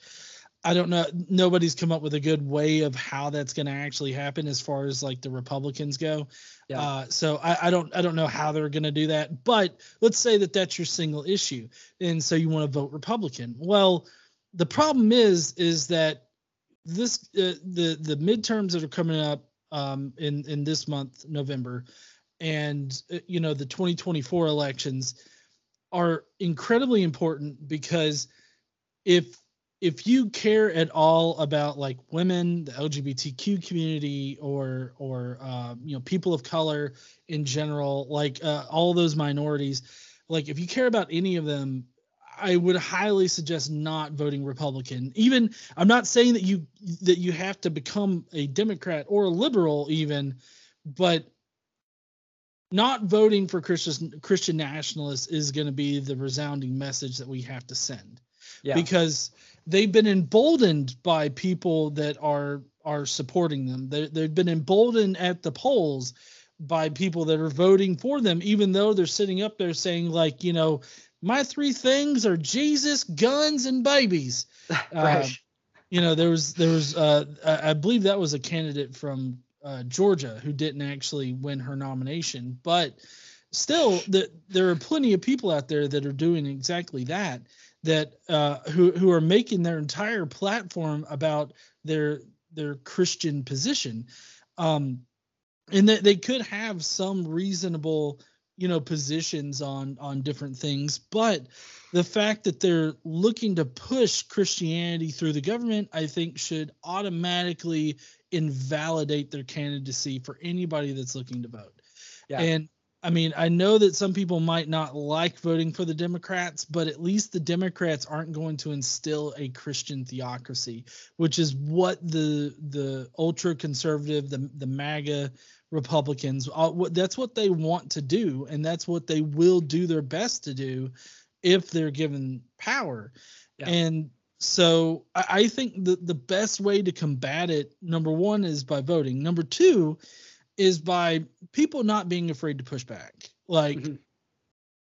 I don't know. Nobody's come up with a good way of how that's going to actually happen as far as like the Republicans go. Yeah. Uh, so I, I, don't I don't know how they're going to do that. But let's say that that's your single issue, and so you want to vote Republican. Well, the problem is is that this uh, the the midterms that are coming up um, in in this month November and uh, you know the 2024 elections are incredibly important because if if you care at all about like women, the LGBTQ community, or or uh, you know people of color in general, like uh, all those minorities, like if you care about any of them, I would highly suggest not voting Republican. Even I'm not saying that you that you have to become a Democrat or a liberal even, but not voting for Christian Christian nationalists is going to be the resounding message that we have to send. Yeah. Because they've been emboldened by people that are are supporting them. They, they've been emboldened at the polls by people that are voting for them, even though they're sitting up there saying like, you know, my three things are Jesus, guns, and babies. right. Uh, you know, there was there was uh, I believe that was a candidate from uh, Georgia who didn't actually win her nomination, but still, the, there are plenty of people out there that are doing exactly that. That uh, who who are making their entire platform about their their Christian position, um, and that they could have some reasonable you know positions on on different things but the fact that they're looking to push christianity through the government i think should automatically invalidate their candidacy for anybody that's looking to vote yeah. and i mean i know that some people might not like voting for the democrats but at least the democrats aren't going to instill a christian theocracy which is what the the ultra conservative the the maga Republicans. Uh, that's what they want to do, and that's what they will do their best to do if they're given power. Yeah. And so I, think the, the best way to combat it, number one, is by voting. Number two is by people not being afraid to push back. Like, mm-hmm.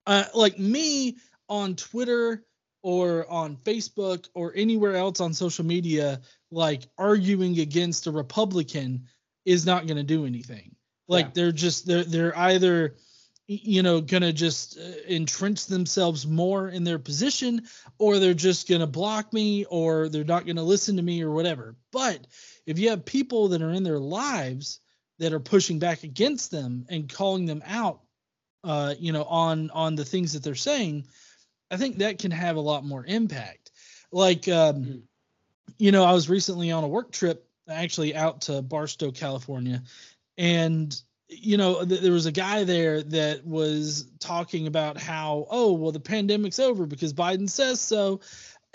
uh, like me on Twitter or on Facebook or anywhere else on social media, like arguing against a Republican is not going to do anything. Like yeah. they're just they're they're either you know going to just uh, entrench themselves more in their position or they're just going to block me or they're not going to listen to me or whatever. But if you have people that are in their lives that are pushing back against them and calling them out uh you know on on the things that they're saying, I think that can have a lot more impact. Like um mm-hmm. you know, I was recently on a work trip actually out to Barstow, California, and you know th- there was a guy there that was talking about how oh well the pandemic's over because biden says so.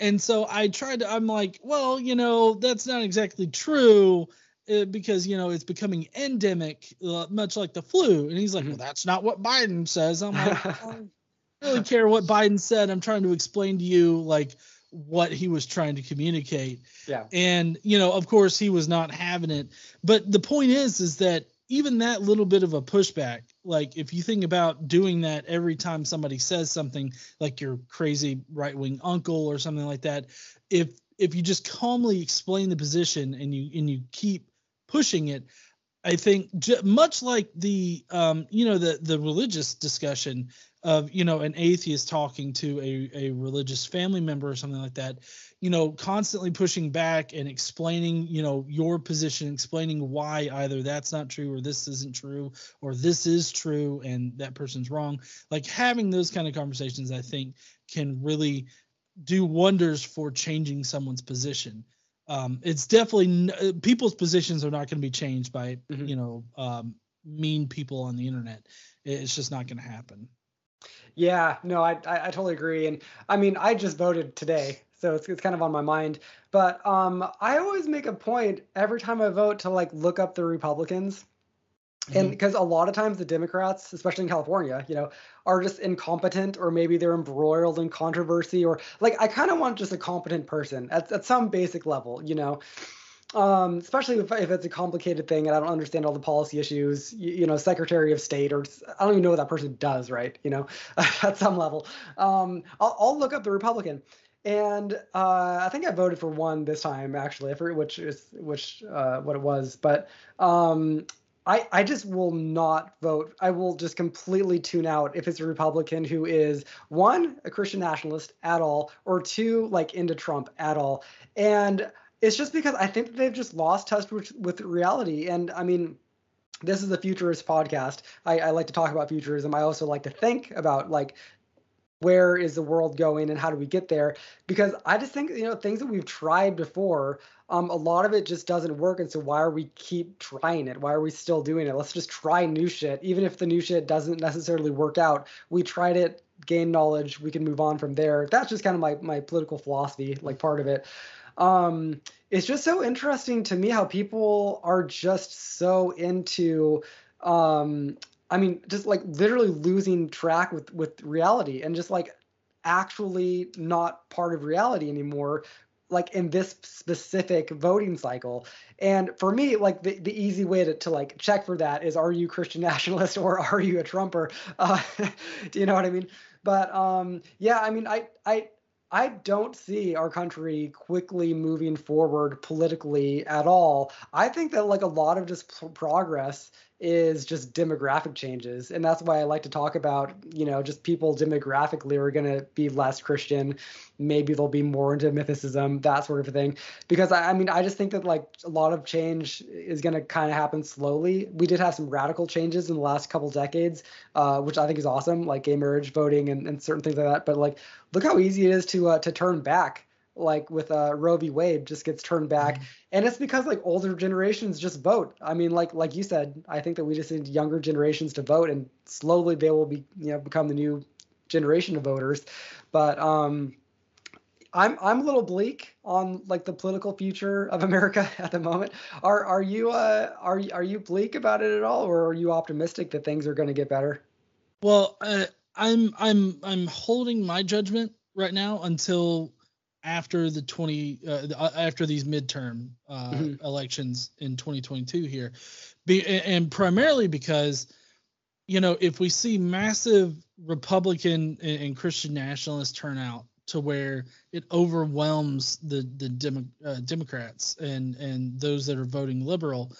And so i tried to i'm like well you know that's not exactly true uh, because you know it's becoming endemic uh, much like the flu. And he's like well mm-hmm. that's not what biden says. I'm like i don't really care what biden said. I'm trying to explain to you like what he was trying to communicate. Yeah. And you know, of course, he was not having it. But the point is, is that even that little bit of a pushback, like if you think about doing that every time somebody says something like your crazy right wing uncle or something like that, if if you just calmly explain the position and you and you keep pushing it, I think j- much like the um, you know the the religious discussion of you know an atheist talking to a, a religious family member or something like that you know constantly pushing back and explaining you know your position explaining why either that's not true or this isn't true or this is true and that person's wrong. Like having those kind of conversations i think can really do wonders for changing someone's position. Um, it's definitely uh, people's positions are not going to be changed by mm-hmm. you know um, mean people on the internet. It's just not going to happen yeah, no, I, I, I totally agree, and I mean, I just voted today, so it's it's kind of on my mind. But um, I always make a point every time I vote to like look up the Republicans, and because mm-hmm. a lot of times the Democrats, especially in California, you know, are just incompetent, or maybe they're embroiled in controversy, or like I kind of want just a competent person at at some basic level, you know um, especially if, if it's a complicated thing and I don't understand all the policy issues, you, you, know, Secretary of State, or I don't even know what that person does, right? You know, at some level. Um, I'll, I'll look up the Republican. And uh, I think I voted for one this time, actually. Which is which uh, what it was, but um, I I just will not vote. I will just completely tune out if it's a Republican who is one a Christian nationalist at all, or two like into Trump at all. And it's just because I think they've just lost touch with, with reality. And I mean, this is the futurist podcast. I, I like to talk about futurism. I also like to think about like where is the world going and how do we get there? Because i just think you know things that we've tried before um, a lot of it just doesn't work. And so why are we keep trying it? Why are we still doing it? Let's just try new shit. Even if the new shit doesn't necessarily work out we tried it gain knowledge we can move on from there. That's just kind of my, my political philosophy like part of it um, it's just so interesting to me how people are just so into um, I mean, just like literally losing track with with reality and just like actually not part of reality anymore like in this specific voting cycle. And for me like the, the easy way to, to like check for that is are you christian nationalist or are you a trumper? Uh, do you know what i mean? But um yeah i mean i i I don't see our country quickly moving forward politically at all. I think that like a lot of just progress is just demographic changes. And that's why i like to talk about you know just people demographically are going to be less christian. Maybe they'll be more into mythicism that sort of thing. Because I, I mean i just think that like a lot of change is going to kind of happen slowly. We did have some radical changes in the last couple decades uh, which i think is awesome like gay marriage voting and, and certain things like that. But like look how easy it is to uh, to turn back like with uh, Roe v. Wade just gets turned back, mm-hmm. and it's because like older generations just vote. I mean, like like you said, I think that we just need younger generations to vote, and slowly they will be you know become the new generation of voters. But um, I'm I'm a little bleak on like the political future of America at the moment. Are are you uh are are you bleak about it at all, or are you optimistic that things are going to get better? Well, uh, I'm I'm I'm holding my judgment right now until after the 20 uh, uh, after these midterm uh, mm-hmm. elections in 2022 here Be, and primarily because you know if we see massive republican and, and christian nationalist turnout to where it overwhelms the the Demo, uh, democrats and and those that are voting liberal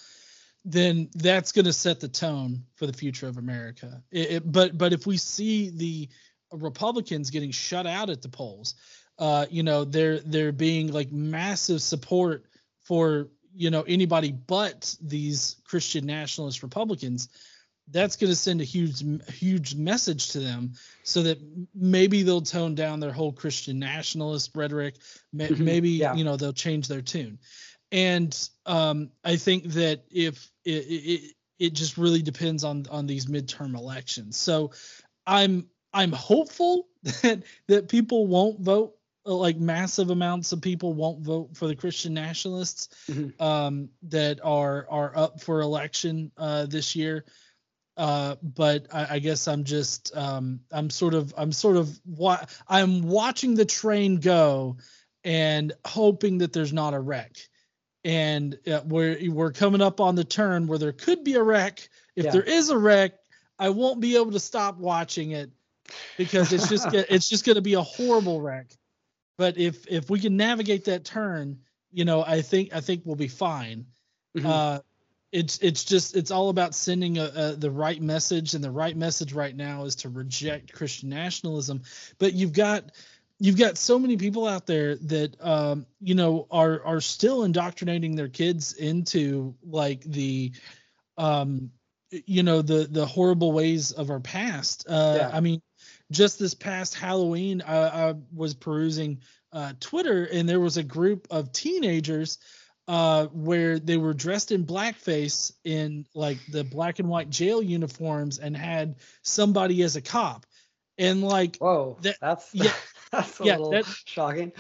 then that's going to set the tone for the future of america it, it, but but if we see the republicans getting shut out at the polls uh, you know, there there being like massive support for you know anybody but these Christian nationalist Republicans, that's going to send a huge huge message to them, so that maybe they'll tone down their whole Christian nationalist rhetoric. Mm-hmm. Maybe yeah. you know they'll change their tune, and um, I think that if it, it it just really depends on on these midterm elections. So I'm I'm hopeful that that people won't vote like massive amounts of people won't vote for the Christian nationalists mm-hmm. um, that are are up for election uh, this year. Uh, but I, I, guess I'm just um, I'm sort of I'm sort of wa- I'm watching the train go and hoping that there's not a wreck. And uh, we're we're coming up on the turn where there could be a wreck. If yeah. there is a wreck, I won't be able to stop watching it because it's just it's just going to be a horrible wreck. But if if we can navigate that turn, you know, I think I think we'll be fine. Mm-hmm. Uh, it's it's just it's all about sending a, a, the right message, and the right message right now is to reject Christian nationalism. But you've got you've got so many people out there that um, you know are are still indoctrinating their kids into like the um, you know the the horrible ways of our past. Uh, yeah. I mean, just this past Halloween, I, I was perusing uh, Twitter and there was a group of teenagers uh, where they were dressed in blackface in like the black and white jail uniforms and had somebody as a cop. And like, whoa, that, that's yeah, that's a yeah, little that, shocking.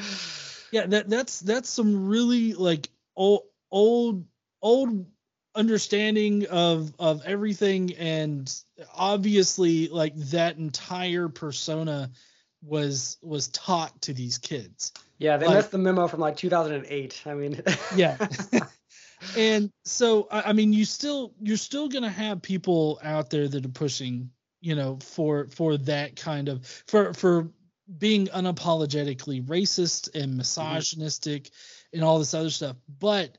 Yeah, that that's that's some really like old old old understanding of of everything and obviously like that entire persona was was taught to these kids yeah they like, missed the memo from like 2008 i mean yeah and so I, I mean you still you're still gonna have people out there that are pushing you know for for that kind of for for being unapologetically racist and mm-hmm. misogynistic mm-hmm. and all this other stuff but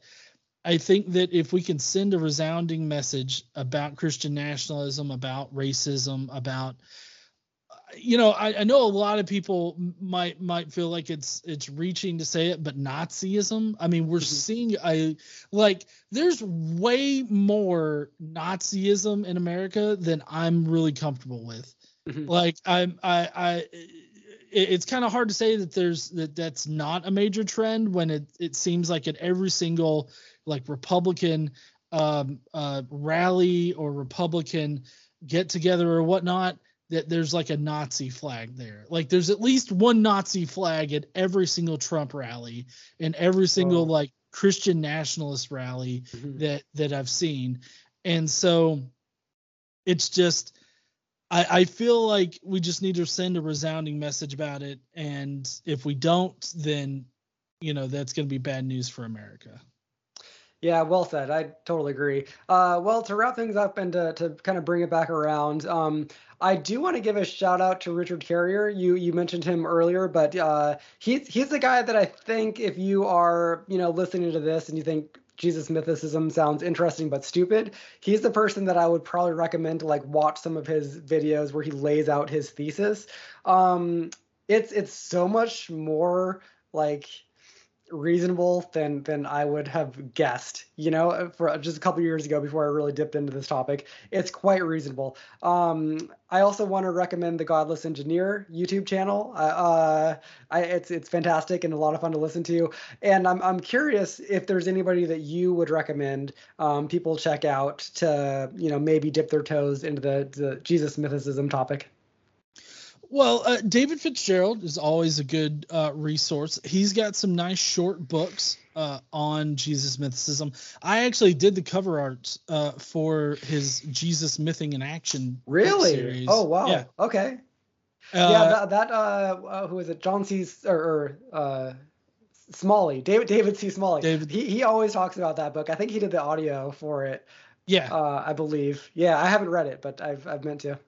I think that if we can send a resounding message about Christian nationalism, about racism, about you know, I, I know a lot of people might might feel like it's it's reaching to say it, but Nazism. I mean, we're mm-hmm. seeing a like there's way more Nazism in America than I'm really comfortable with. Mm-hmm. Like I'm I I it's kind of hard to say that there's that that's not a major trend when it it seems like at every single like Republican um, uh, rally or Republican get together or whatnot that there's like a Nazi flag there. Like there's at least one Nazi flag at every single Trump rally and every single oh. like Christian nationalist rally mm-hmm. that that I've seen. And so it's just I, I feel like we just need to send a resounding message about it. And if we don't, then you know that's gonna be bad news for America. Yeah, well said. I totally agree. Uh, well, to wrap things up and to, to kind of bring it back around, um, I do want to give a shout out to Richard Carrier. You you mentioned him earlier, but uh, he's he's the guy that I think if you are you know listening to this and you think Jesus mythicism sounds interesting but stupid, he's the person that I would probably recommend to like watch some of his videos where he lays out his thesis. Um, it's it's so much more like reasonable than than I would have guessed. You know, for just a couple years ago before I really dipped into this topic, it's quite reasonable. Um, I also want to recommend the Godless Engineer YouTube channel. Uh, I, it's it's fantastic and a lot of fun to listen to. And I'm I'm curious if there's anybody that you would recommend um, people check out to you know maybe dip their toes into the, the Jesus mythicism topic. Well, uh, David Fitzgerald is always a good uh, resource. He's got some nice short books uh, on Jesus mythicism. I actually did the cover art uh, for his Jesus mything in action. Series. Really? Oh wow. Yeah. Okay. Uh, yeah, that, that uh, who is it? John C. or, or Smalley, David David C. Smalley. David. He he always talks about that book. I think he did the audio for it. Yeah. I believe. Yeah, I haven't read it, but I've I've meant to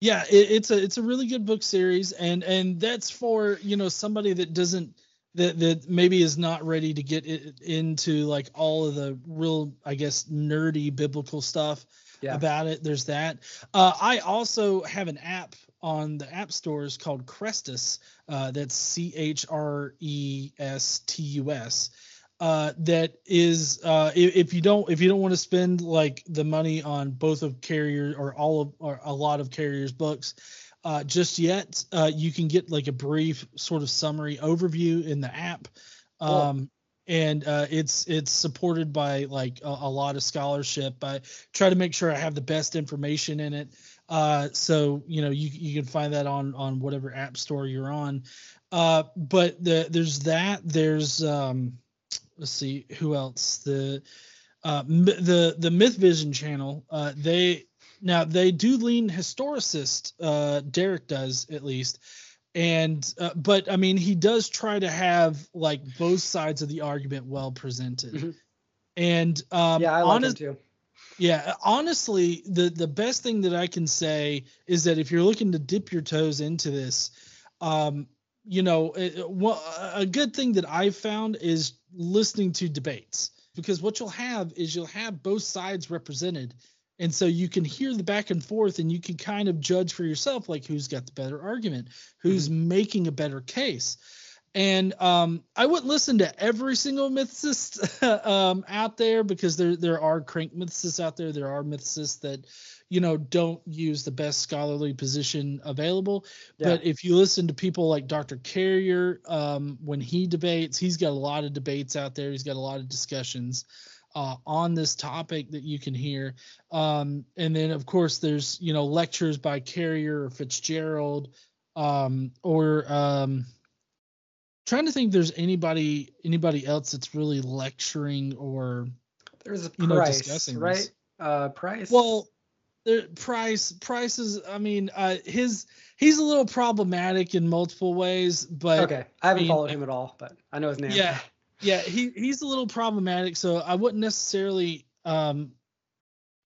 yeah it, it's a it's a really good book series and and that's for you know somebody that doesn't that that maybe is not ready to get it into like all of the real i guess nerdy biblical stuff yeah. about it. There's that. Uh, i also have an app on the app stores called Chrestus Uh, that's C H R E S T U S uh, that is uh, if, if, you don't if you don't want to spend like the money on both of carrier or all of or a lot of carriers books uh, just yet uh, you can get like a brief sort of summary overview in the app. Um, and uh, it's it's supported by like a, a, lot of scholarship. I try to make sure i have the best information in it. Uh, so you know you, you can find that on on whatever app store you're on. But the, there's that there's um, let's see who else the uh, the the Myth Vision channel. Uh, they now they do lean historicist. Uh, Derek does at least, and uh, but I mean he does try to have like both sides of the argument well presented. Mm-hmm. And um, yeah, I like honest, him too. Yeah, honestly, the the best thing that I can say is that if you're looking to dip your toes into this, um, you know, it, well, a good thing that I've found is listening to debates because what you'll have is you'll have both sides represented. And so you can hear the back and forth and you can kind of judge for yourself like who's got the better argument, who's mm-hmm. making a better case. And um, I wouldn't listen to every single mythicist um, out there because there there are crank mythicists out there. There are mythicists that you know don't use the best scholarly position available yeah. but if you listen to people like dr carrier um, when he debates he's got a lot of debates out there he's got a lot of discussions uh, on this topic that you can hear um, and then of course there's you know lectures by carrier or fitzgerald um, or um, trying to think there's anybody anybody else that's really lecturing or there's a price, you know, discussing right? This. Uh, price. Well, price price is i mean uh his he's a little problematic in multiple ways but okay i haven't I mean, followed him at all but i know his name yeah yeah he he's a little problematic so i wouldn't necessarily um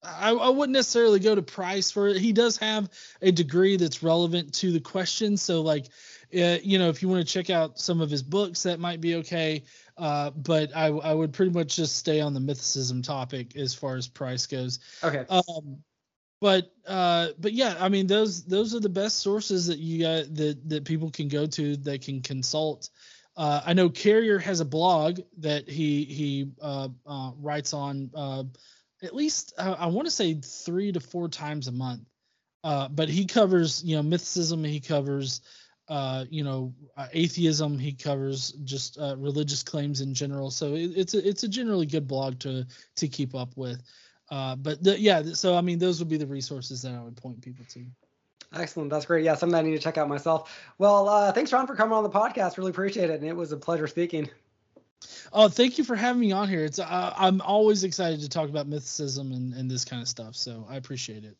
I, I wouldn't necessarily go to price for it he does have a degree that's relevant to the question so like uh, you know if you want to check out some of his books that might be okay uh, but I, I would pretty much just stay on the mythicism topic as far as price goes. Okay. Um, but uh, but yeah, I mean those those are the best sources that you got that that people can go to that can consult. Uh, I know Carrier has a blog that he he uh, uh, writes on uh, at least uh, I want to say three to four times a month. Uh, but he covers you know mythicism. He covers you know atheism. He covers just religious claims in general. So it, it's a it's a generally good blog to to keep up with. Uh, but the, yeah, so I mean, those would be the resources that I would point people to. Excellent. That's great. Yeah, something I need to check out myself. Well, uh, thanks, Ron, for coming on the podcast. Really appreciate it. And it was a pleasure speaking. Oh, thank you for having me on here. It's uh, I'm always excited to talk about mythicism and, and this kind of stuff. So I appreciate it.